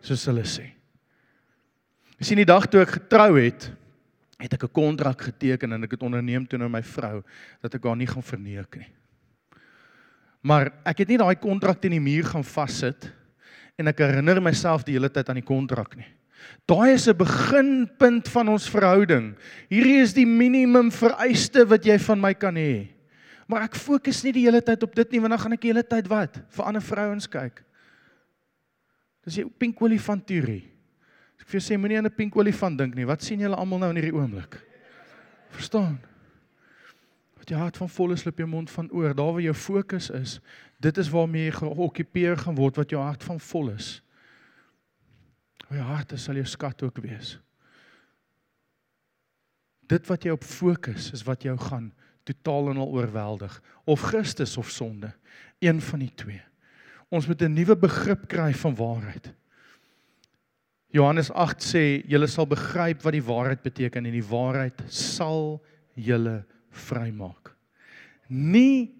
soos hulle sê. Jy sien die dag toe ek getrou het, het ek 'n kontrak geteken en ek het onderneem toe nou my vrou dat ek haar nie gaan verneek nie. Maar ek het nie daai kontrak teen die muur gaan vassit en ek herinner myself die hele tyd aan die kontrak nie. Daai is 'n beginpunt van ons verhouding. Hierdie is die minimum vereiste wat jy van my kan hê. Maar ek fokus nie die hele tyd op dit nie want dan gaan ek die hele tyd wat vir ander vrouens kyk. Dis die pink olifant teorie. Ek vir jou sê moenie aan 'n pink olifant dink nie. Wat sien julle almal nou in hierdie oomblik? Verstaan? Wat jy hart van vol is, loop jou mond van oor. Daar waar jou fokus is, dit is waarmee jy geokkupeer gaan word wat jou hart van vol is. Jou hart sal jou skat ook wees. Dit wat jy op fokus is wat jou gaan totaal en al oorweldig of Christus of sonde. Een van die twee. Ons moet 'n nuwe begrip kry van waarheid. Johannes 8 sê julle sal begryp wat die waarheid beteken en die waarheid sal julle vrymaak. Nie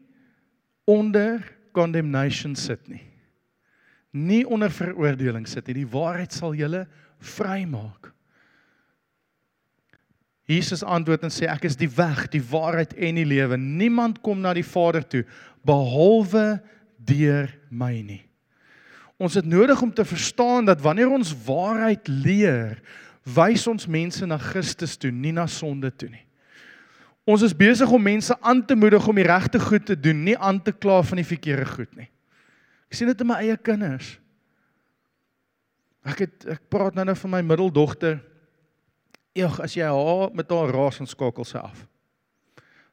onder condemnation sit nie. Nie onder veroordeling sit nie. Die waarheid sal julle vrymaak. Jesus antwoord en sê ek is die weg, die waarheid en die lewe. Niemand kom na die Vader toe behalwe deur my nie. Ons het nodig om te verstaan dat wanneer ons waarheid leer, wys ons mense na Christus toe, nie na sonde toe nie. Ons is besig om mense aan te moedig om die regte goed te doen, nie aan te kla van die verkeerde goed nie. Ek sien dit in my eie kinders. Ek het ek praat nou nou van my middeldogter. Eeg, as jy haar met haar raas en skakel sy af.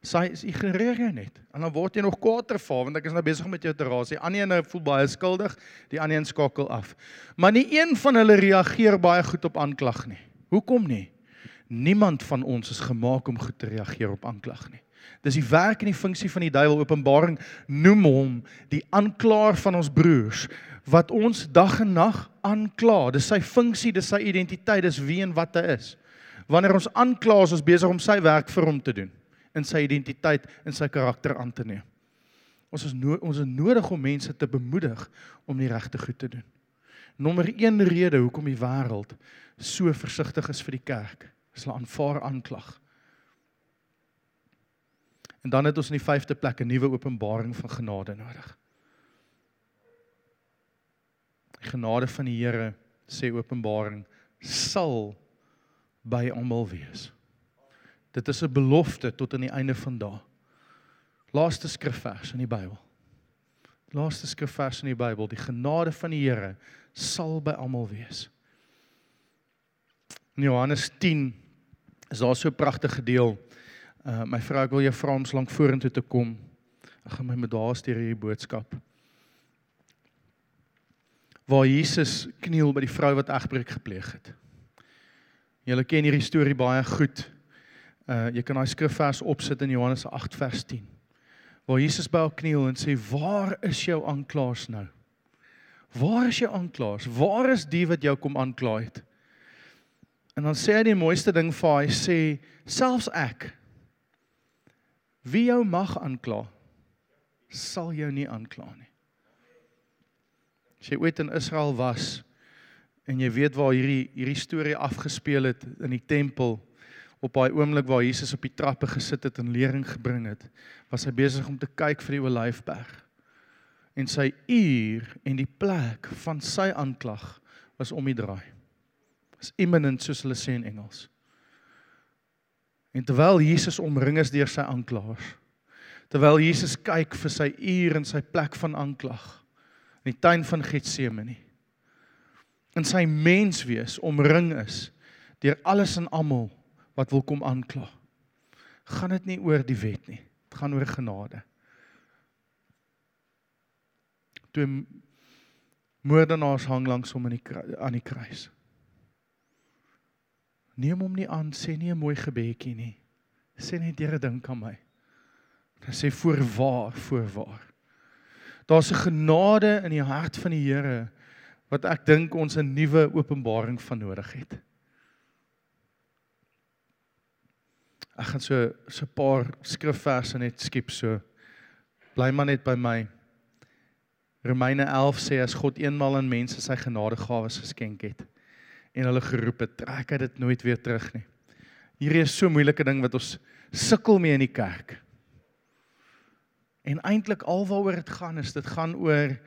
Sy is ignoreer jy net. En dan word jy nog kwaad ervaar want ek is nou besig met jou te raas. Die ander een voel baie skuldig, die ander een skakel af. Maar nie een van hulle reageer baie goed op aanklag nie. Hoekom nie? Niemand van ons is gemaak om goed te reageer op aanklag nie. Dis die werk en die funksie van die duiwel. Openbaring noem hom die aanklaer van ons broers wat ons dag en nag aankla. Dis sy funksie, dis sy identiteit, dis wie en wat hy is. Wanneer ons aankla, is ons besig om sy werk vir hom te doen in sy identiteit en sy karakter aan te neem. Ons is no ons is nodig om mense te bemoedig om die regte goed te doen. Nommer 1 rede hoekom die wêreld so versigtig is vir die kerk is hulle aanvaar aanklag. En dan het ons in die vyfde plek 'n nuwe openbaring van genade nodig. Die genade van die Here sê Openbaring sal by almal wees. Dit is 'n belofte tot aan die einde van dae. Laaste skrifvers in die Bybel. Laaste skrifvers in die Bybel, die genade van die Here sal by almal wees. In Johannes 10 is daar so 'n pragtige deel. Uh my vrou, ek wil jou vra om slank vorentoe te kom. Ek gaan my met daar stuur hierdie boodskap. Waar Jesus kniel by die vrou wat egbreek gepleeg het. Julle ken hierdie storie baie goed. Uh jy kan daai skrifvers opsit in Johannes 8 vers 10. Waar Jesus by haar kniel en sê: "Waar is jou aanklaers nou? Waar is jou aanklaers? Waar is die wat jou kom aankla het?" En dan sê hy die mooiste ding vir haar, hy sê: "Selfs ek wie jou mag aankla, sal jou nie aankla nie." As jy ooit in Israel was en jy weet waar hierdie hierdie storie afgespeel het in die tempel op daai oomblik waar Jesus op die trappe gesit het en lering gebring het, was hy besig om te kyk vir die Olyfberg. En sy uur en die plek van sy aanklag was om die draai. Was imminent soos hulle sê in Engels. En terwyl Jesus omring is deur sy aanklaers, terwyl Jesus kyk vir sy uur en sy plek van aanklag in die tuin van Getsemane, in sy menswees omring is deur alles en almal wat wil kom aankla. Gaan dit nie oor die wet nie. Dit gaan oor genade. Toe moordenaars hang langs hom in die aan die kruis. Neem hom nie aan, sê nie 'n mooi gebedjie nie. Sê net Here dink aan my. Hy sê voorwaar, voorwaar. Daar's 'n genade in die hart van die Here wat ek dink ons 'n nuwe openbaring van nodig het. Ek gaan so so 'n paar skrifverse net skiep so. Bly maar net by my. Romeine 11 sê as God eenmal aan mense sy genadegawes geskenk het en hulle geroep het, trek hy dit nooit weer terug nie. Hierdie is so 'n moeilike ding wat ons sukkel mee in die kerk. En eintlik alwaaroor dit gaan is dit gaan oor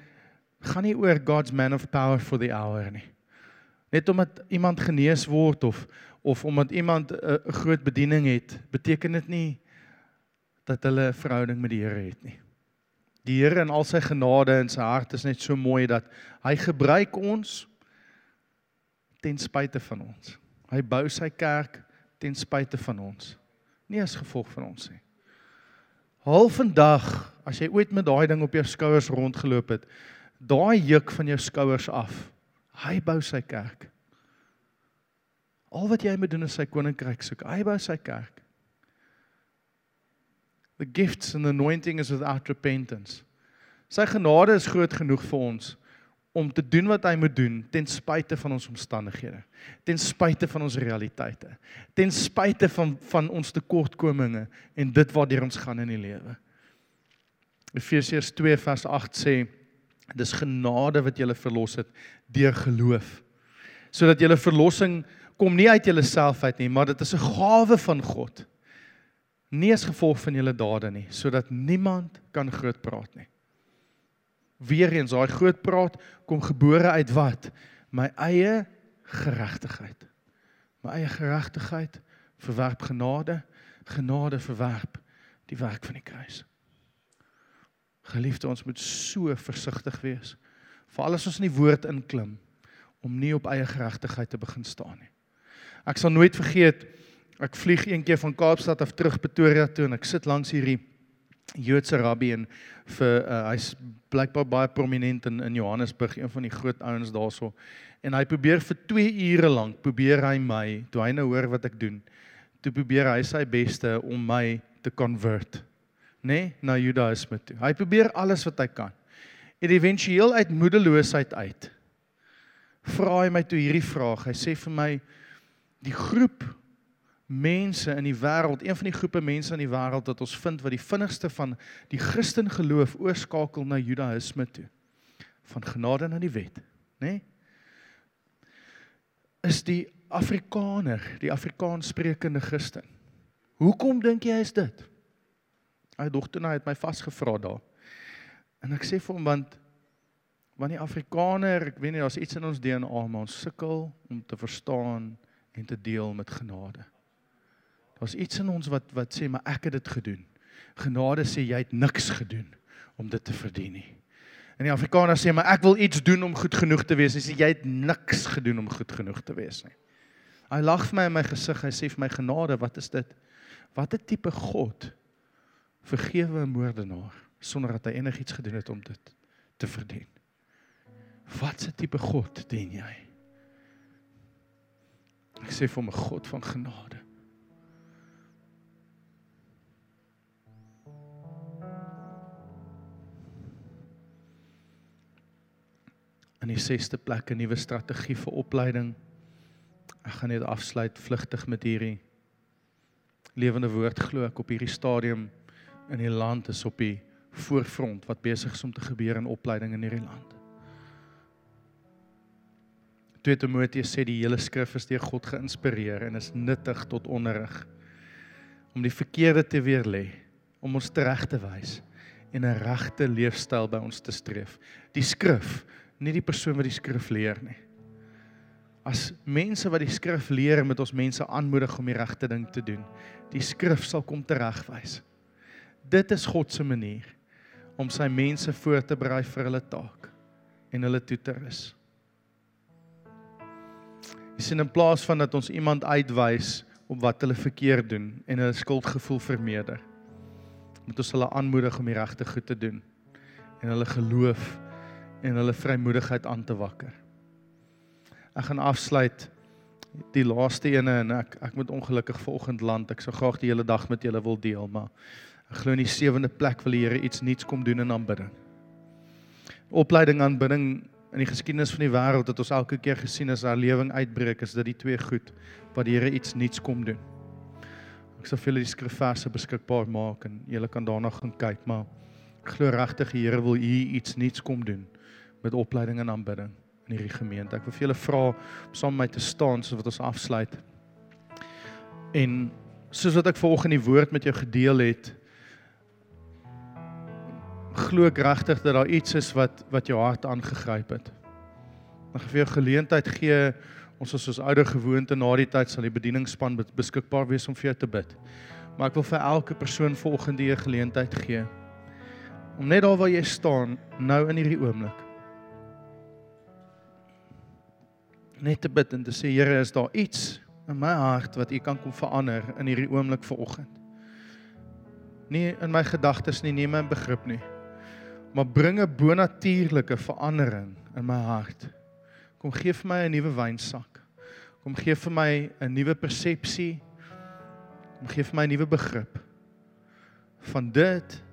gaan nie oor God's man of power for the hour nie. Net omdat iemand genees word of of omdat iemand 'n groot bediening het, beteken dit nie dat hulle 'n verhouding met die Here het nie. Die Here in al sy genade en sy hart is net so mooi dat hy gebruik ons ten spyte van ons. Hy bou sy kerk ten spyte van ons. Nie as gevolg van ons nie. Half vandag, as jy ooit met daai ding op jou skouers rondgeloop het, daai juk van jou skouers af. Hy bou sy kerk. Al wat jy moet doen is sy koninkryk soek. Hy bou sy kerk. The gifts and the anointing is without repentance. Sy genade is groot genoeg vir ons om te doen wat hy moet doen ten spyte van ons omstandighede, ten spyte van ons realiteite, ten spyte van van ons tekortkominge en dit waartoe ons gaan in die lewe. Efesiërs 2 vers 8 sê dis genade wat julle verlos het deur geloof. Sodat julle verlossing kom nie uit julleself uit nie, maar dit is 'n gawe van God. Nie as gevolg van julle dade nie, sodat niemand kan groot praat nie. Weereens daai groot praat kom gebore uit wat? My eie geregtigheid. My eie geregtigheid verwerp genade, genade verwerp die werk van die kruis. Geliefde, ons moet so versigtig wees. Veral as ons in die woord inklim om nie op eie geregtigheid te begin staan nie. Ek sal nooit vergeet ek vlieg een keer van Kaapstad af terug Pretoria toe en ek sit langs hierdie Joodse rabbi en vir uh, hy's blykbaar baie prominent in in Johannesburg, een van die groot ouens daarso. En hy probeer vir 2 ure lank probeer hy my, toe hy nou hoor wat ek doen, toe probeer hy sy beste om my te convert, nê, nee, na Judaïsme toe. Hy probeer alles wat hy kan. En éventueel uit moedeloosheid uit vra hy my toe hierdie vraag. Hy sê vir my die groep mense in die wêreld, een van die groepe mense in die wêreld wat ons vind wat die vinnigste van die Christen geloof oorskakel na Judaïsme toe. Van genade na die wet, nê? Nee? Is die Afrikaner, die Afrikaans sprekende Christen. Hoekom dink jy is dit? Hy dogter nou het my vasgevra daar. En ek sê vir hom want die Afrikaner, ek weet nie daar's iets in ons DNA maar ons sukkel om te verstaan en te deel met genade. Daar's iets in ons wat wat sê maar ek het dit gedoen. Genade sê jy het niks gedoen om dit te verdien nie. En die Afrikaner sê maar ek wil iets doen om goed genoeg te wees. Hy sê jy het niks gedoen om goed genoeg te wees nie. Hy lag vir my in my gesig. Hy sê vir my genade, wat is dit? Watter tipe God vergewe 'n moordenaar sonder dat hy enigiets gedoen het om dit te verdien? Wat 'n tipe God dien jy? Ek sê vir 'n God van genade. In die 6ste plek 'n nuwe strategie vir opleiding. Ek gaan net afsluit vlugtig met hierdie lewende woord glo ek op hierdie stadium in die land is op die voorfront wat besig is om te gebeur in opleiding in hierdie land. 2 Timoteus sê die hele skrif is deur God geïnspireer en is nuttig tot onderrig om die verkeerde te weerlê, om ons reg te wys en 'n regte leefstyl by ons te streef. Die skrif nie die persoon wat die skrif leer nie. As mense wat die skrif leer met ons mense aanmoedig om die regte ding te doen, die skrif sal kom teregwys. Dit is God se manier om sy mense voor te berei vir hulle taak en hulle toe te rus. Dis in plaas van dat ons iemand uitwys op wat hulle verkeerd doen en hulle skuldgevoel vermeerder, moet ons hulle aanmoedig om die regte goed te doen en hulle geloof en hulle vrymoedigheid aan te wakker. Ek gaan afsluit die laaste ene en ek ek moet ongelukkig vanoggend land. Ek sou graag die hele dag met julle wil deel, maar ek glo in die sewende plek wil die Here iets nuuts kom doen in aanbidding. Opleiding aanbidding in die geskiedenis van die wêreld het ons elke keer gesien as haar lewing uitbreek is dit die twee goed wat die Here iets nuuts kom doen. Ek sal vir julle die skrifverse beskikbaar maak en julle kan daarna gaan kyk, maar ek glo regtig die Here wil hier iets nuuts kom doen met opleiding en aanbidding in hierdie gemeente. Ek wil vir julle vra om saam met my te staan soos wat ons afsluit. En soos wat ek vanoggend die woord met jou gedeel het, glo ek regtig dat daar iets is wat wat jou hart aangegryp het. Ek gaan vir jou geleentheid gee ons is soos ouer gewoonte na die tyd sal die bedieningsspan beskikbaar wees om vir jou te bid. Maar ek wil vir elke persoon vanoggend die geleentheid gee om net daar waar jy staan nou in hierdie oomblik net te bid en te sê Here, is daar iets in my hart wat U kan kom verander in hierdie oomblik vanoggend? Nie in my gedagtes nie, nie in my begrip nie. Maar bring 'n bonatuurlike verandering in my hart. Kom gee vir my 'n nuwe wynsak. Kom gee vir my 'n nuwe persepsie. Kom gee vir my 'n nuwe begrip van dit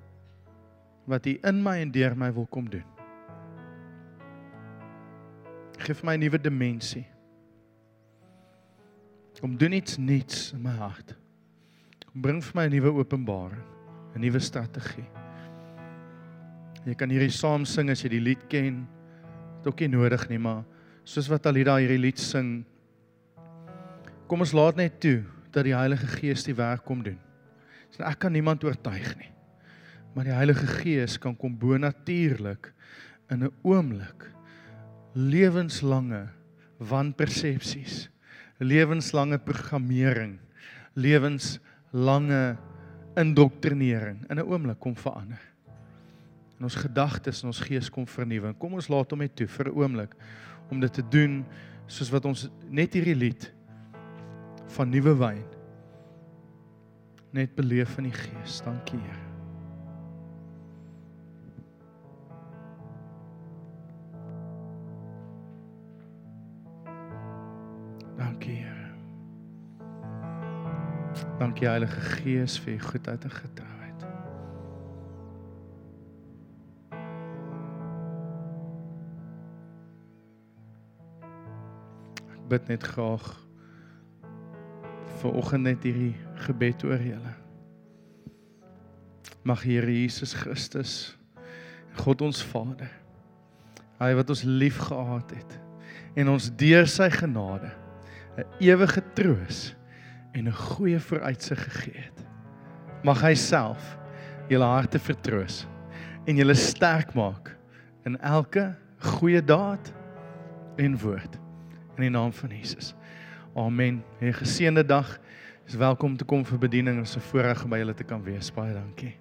wat U in my en deur my wil kom doen. Gee vir my 'n nuwe dimensie. Kom doen iets nuuts in my hart. Kom bring vir my 'n nuwe openbaring, 'n nuwe strategie. Jy kan hierdie saam sing as jy die lied ken. Dit ook nie nodig nie, maar soos wat Alida hierdie lied sing, kom ons laat net toe dat die Heilige Gees die werk kom doen. So ek kan niemand oortuig nie. Maar die Heilige Gees kan kom bo natuurlik in 'n oomblik lewenslange wanpersepsies, lewenslange programmering, lewenslange indoktrinering in 'n oomblik kom verander. En ons gedagtes en ons gees kom vernuwe. Kom ons laat hom net toe vir 'n oomblik om dit te doen soos wat ons net hierdie lied van nuwe wyn net beleef in die gees. Dankie Here. Dankie Here. Dankie Heilige Gees vir u goedheid en getrouheid. Bid net graag vir oggend net hierdie gebed oor julle. Mag Here Jesus Christus, God ons Vader, hy wat ons liefgehad het en ons deur sy genade 'n ewige troos en 'n goeie vooruitsig gegee het. Mag hy self julle harte vertroos en julle sterk maak in elke goeie daad en woord in die naam van Jesus. Amen. 'n Geseënde dag. Is welkom te kom vir bediening. Ons is 'n voorreg om by julle te kan wees. Baie dankie.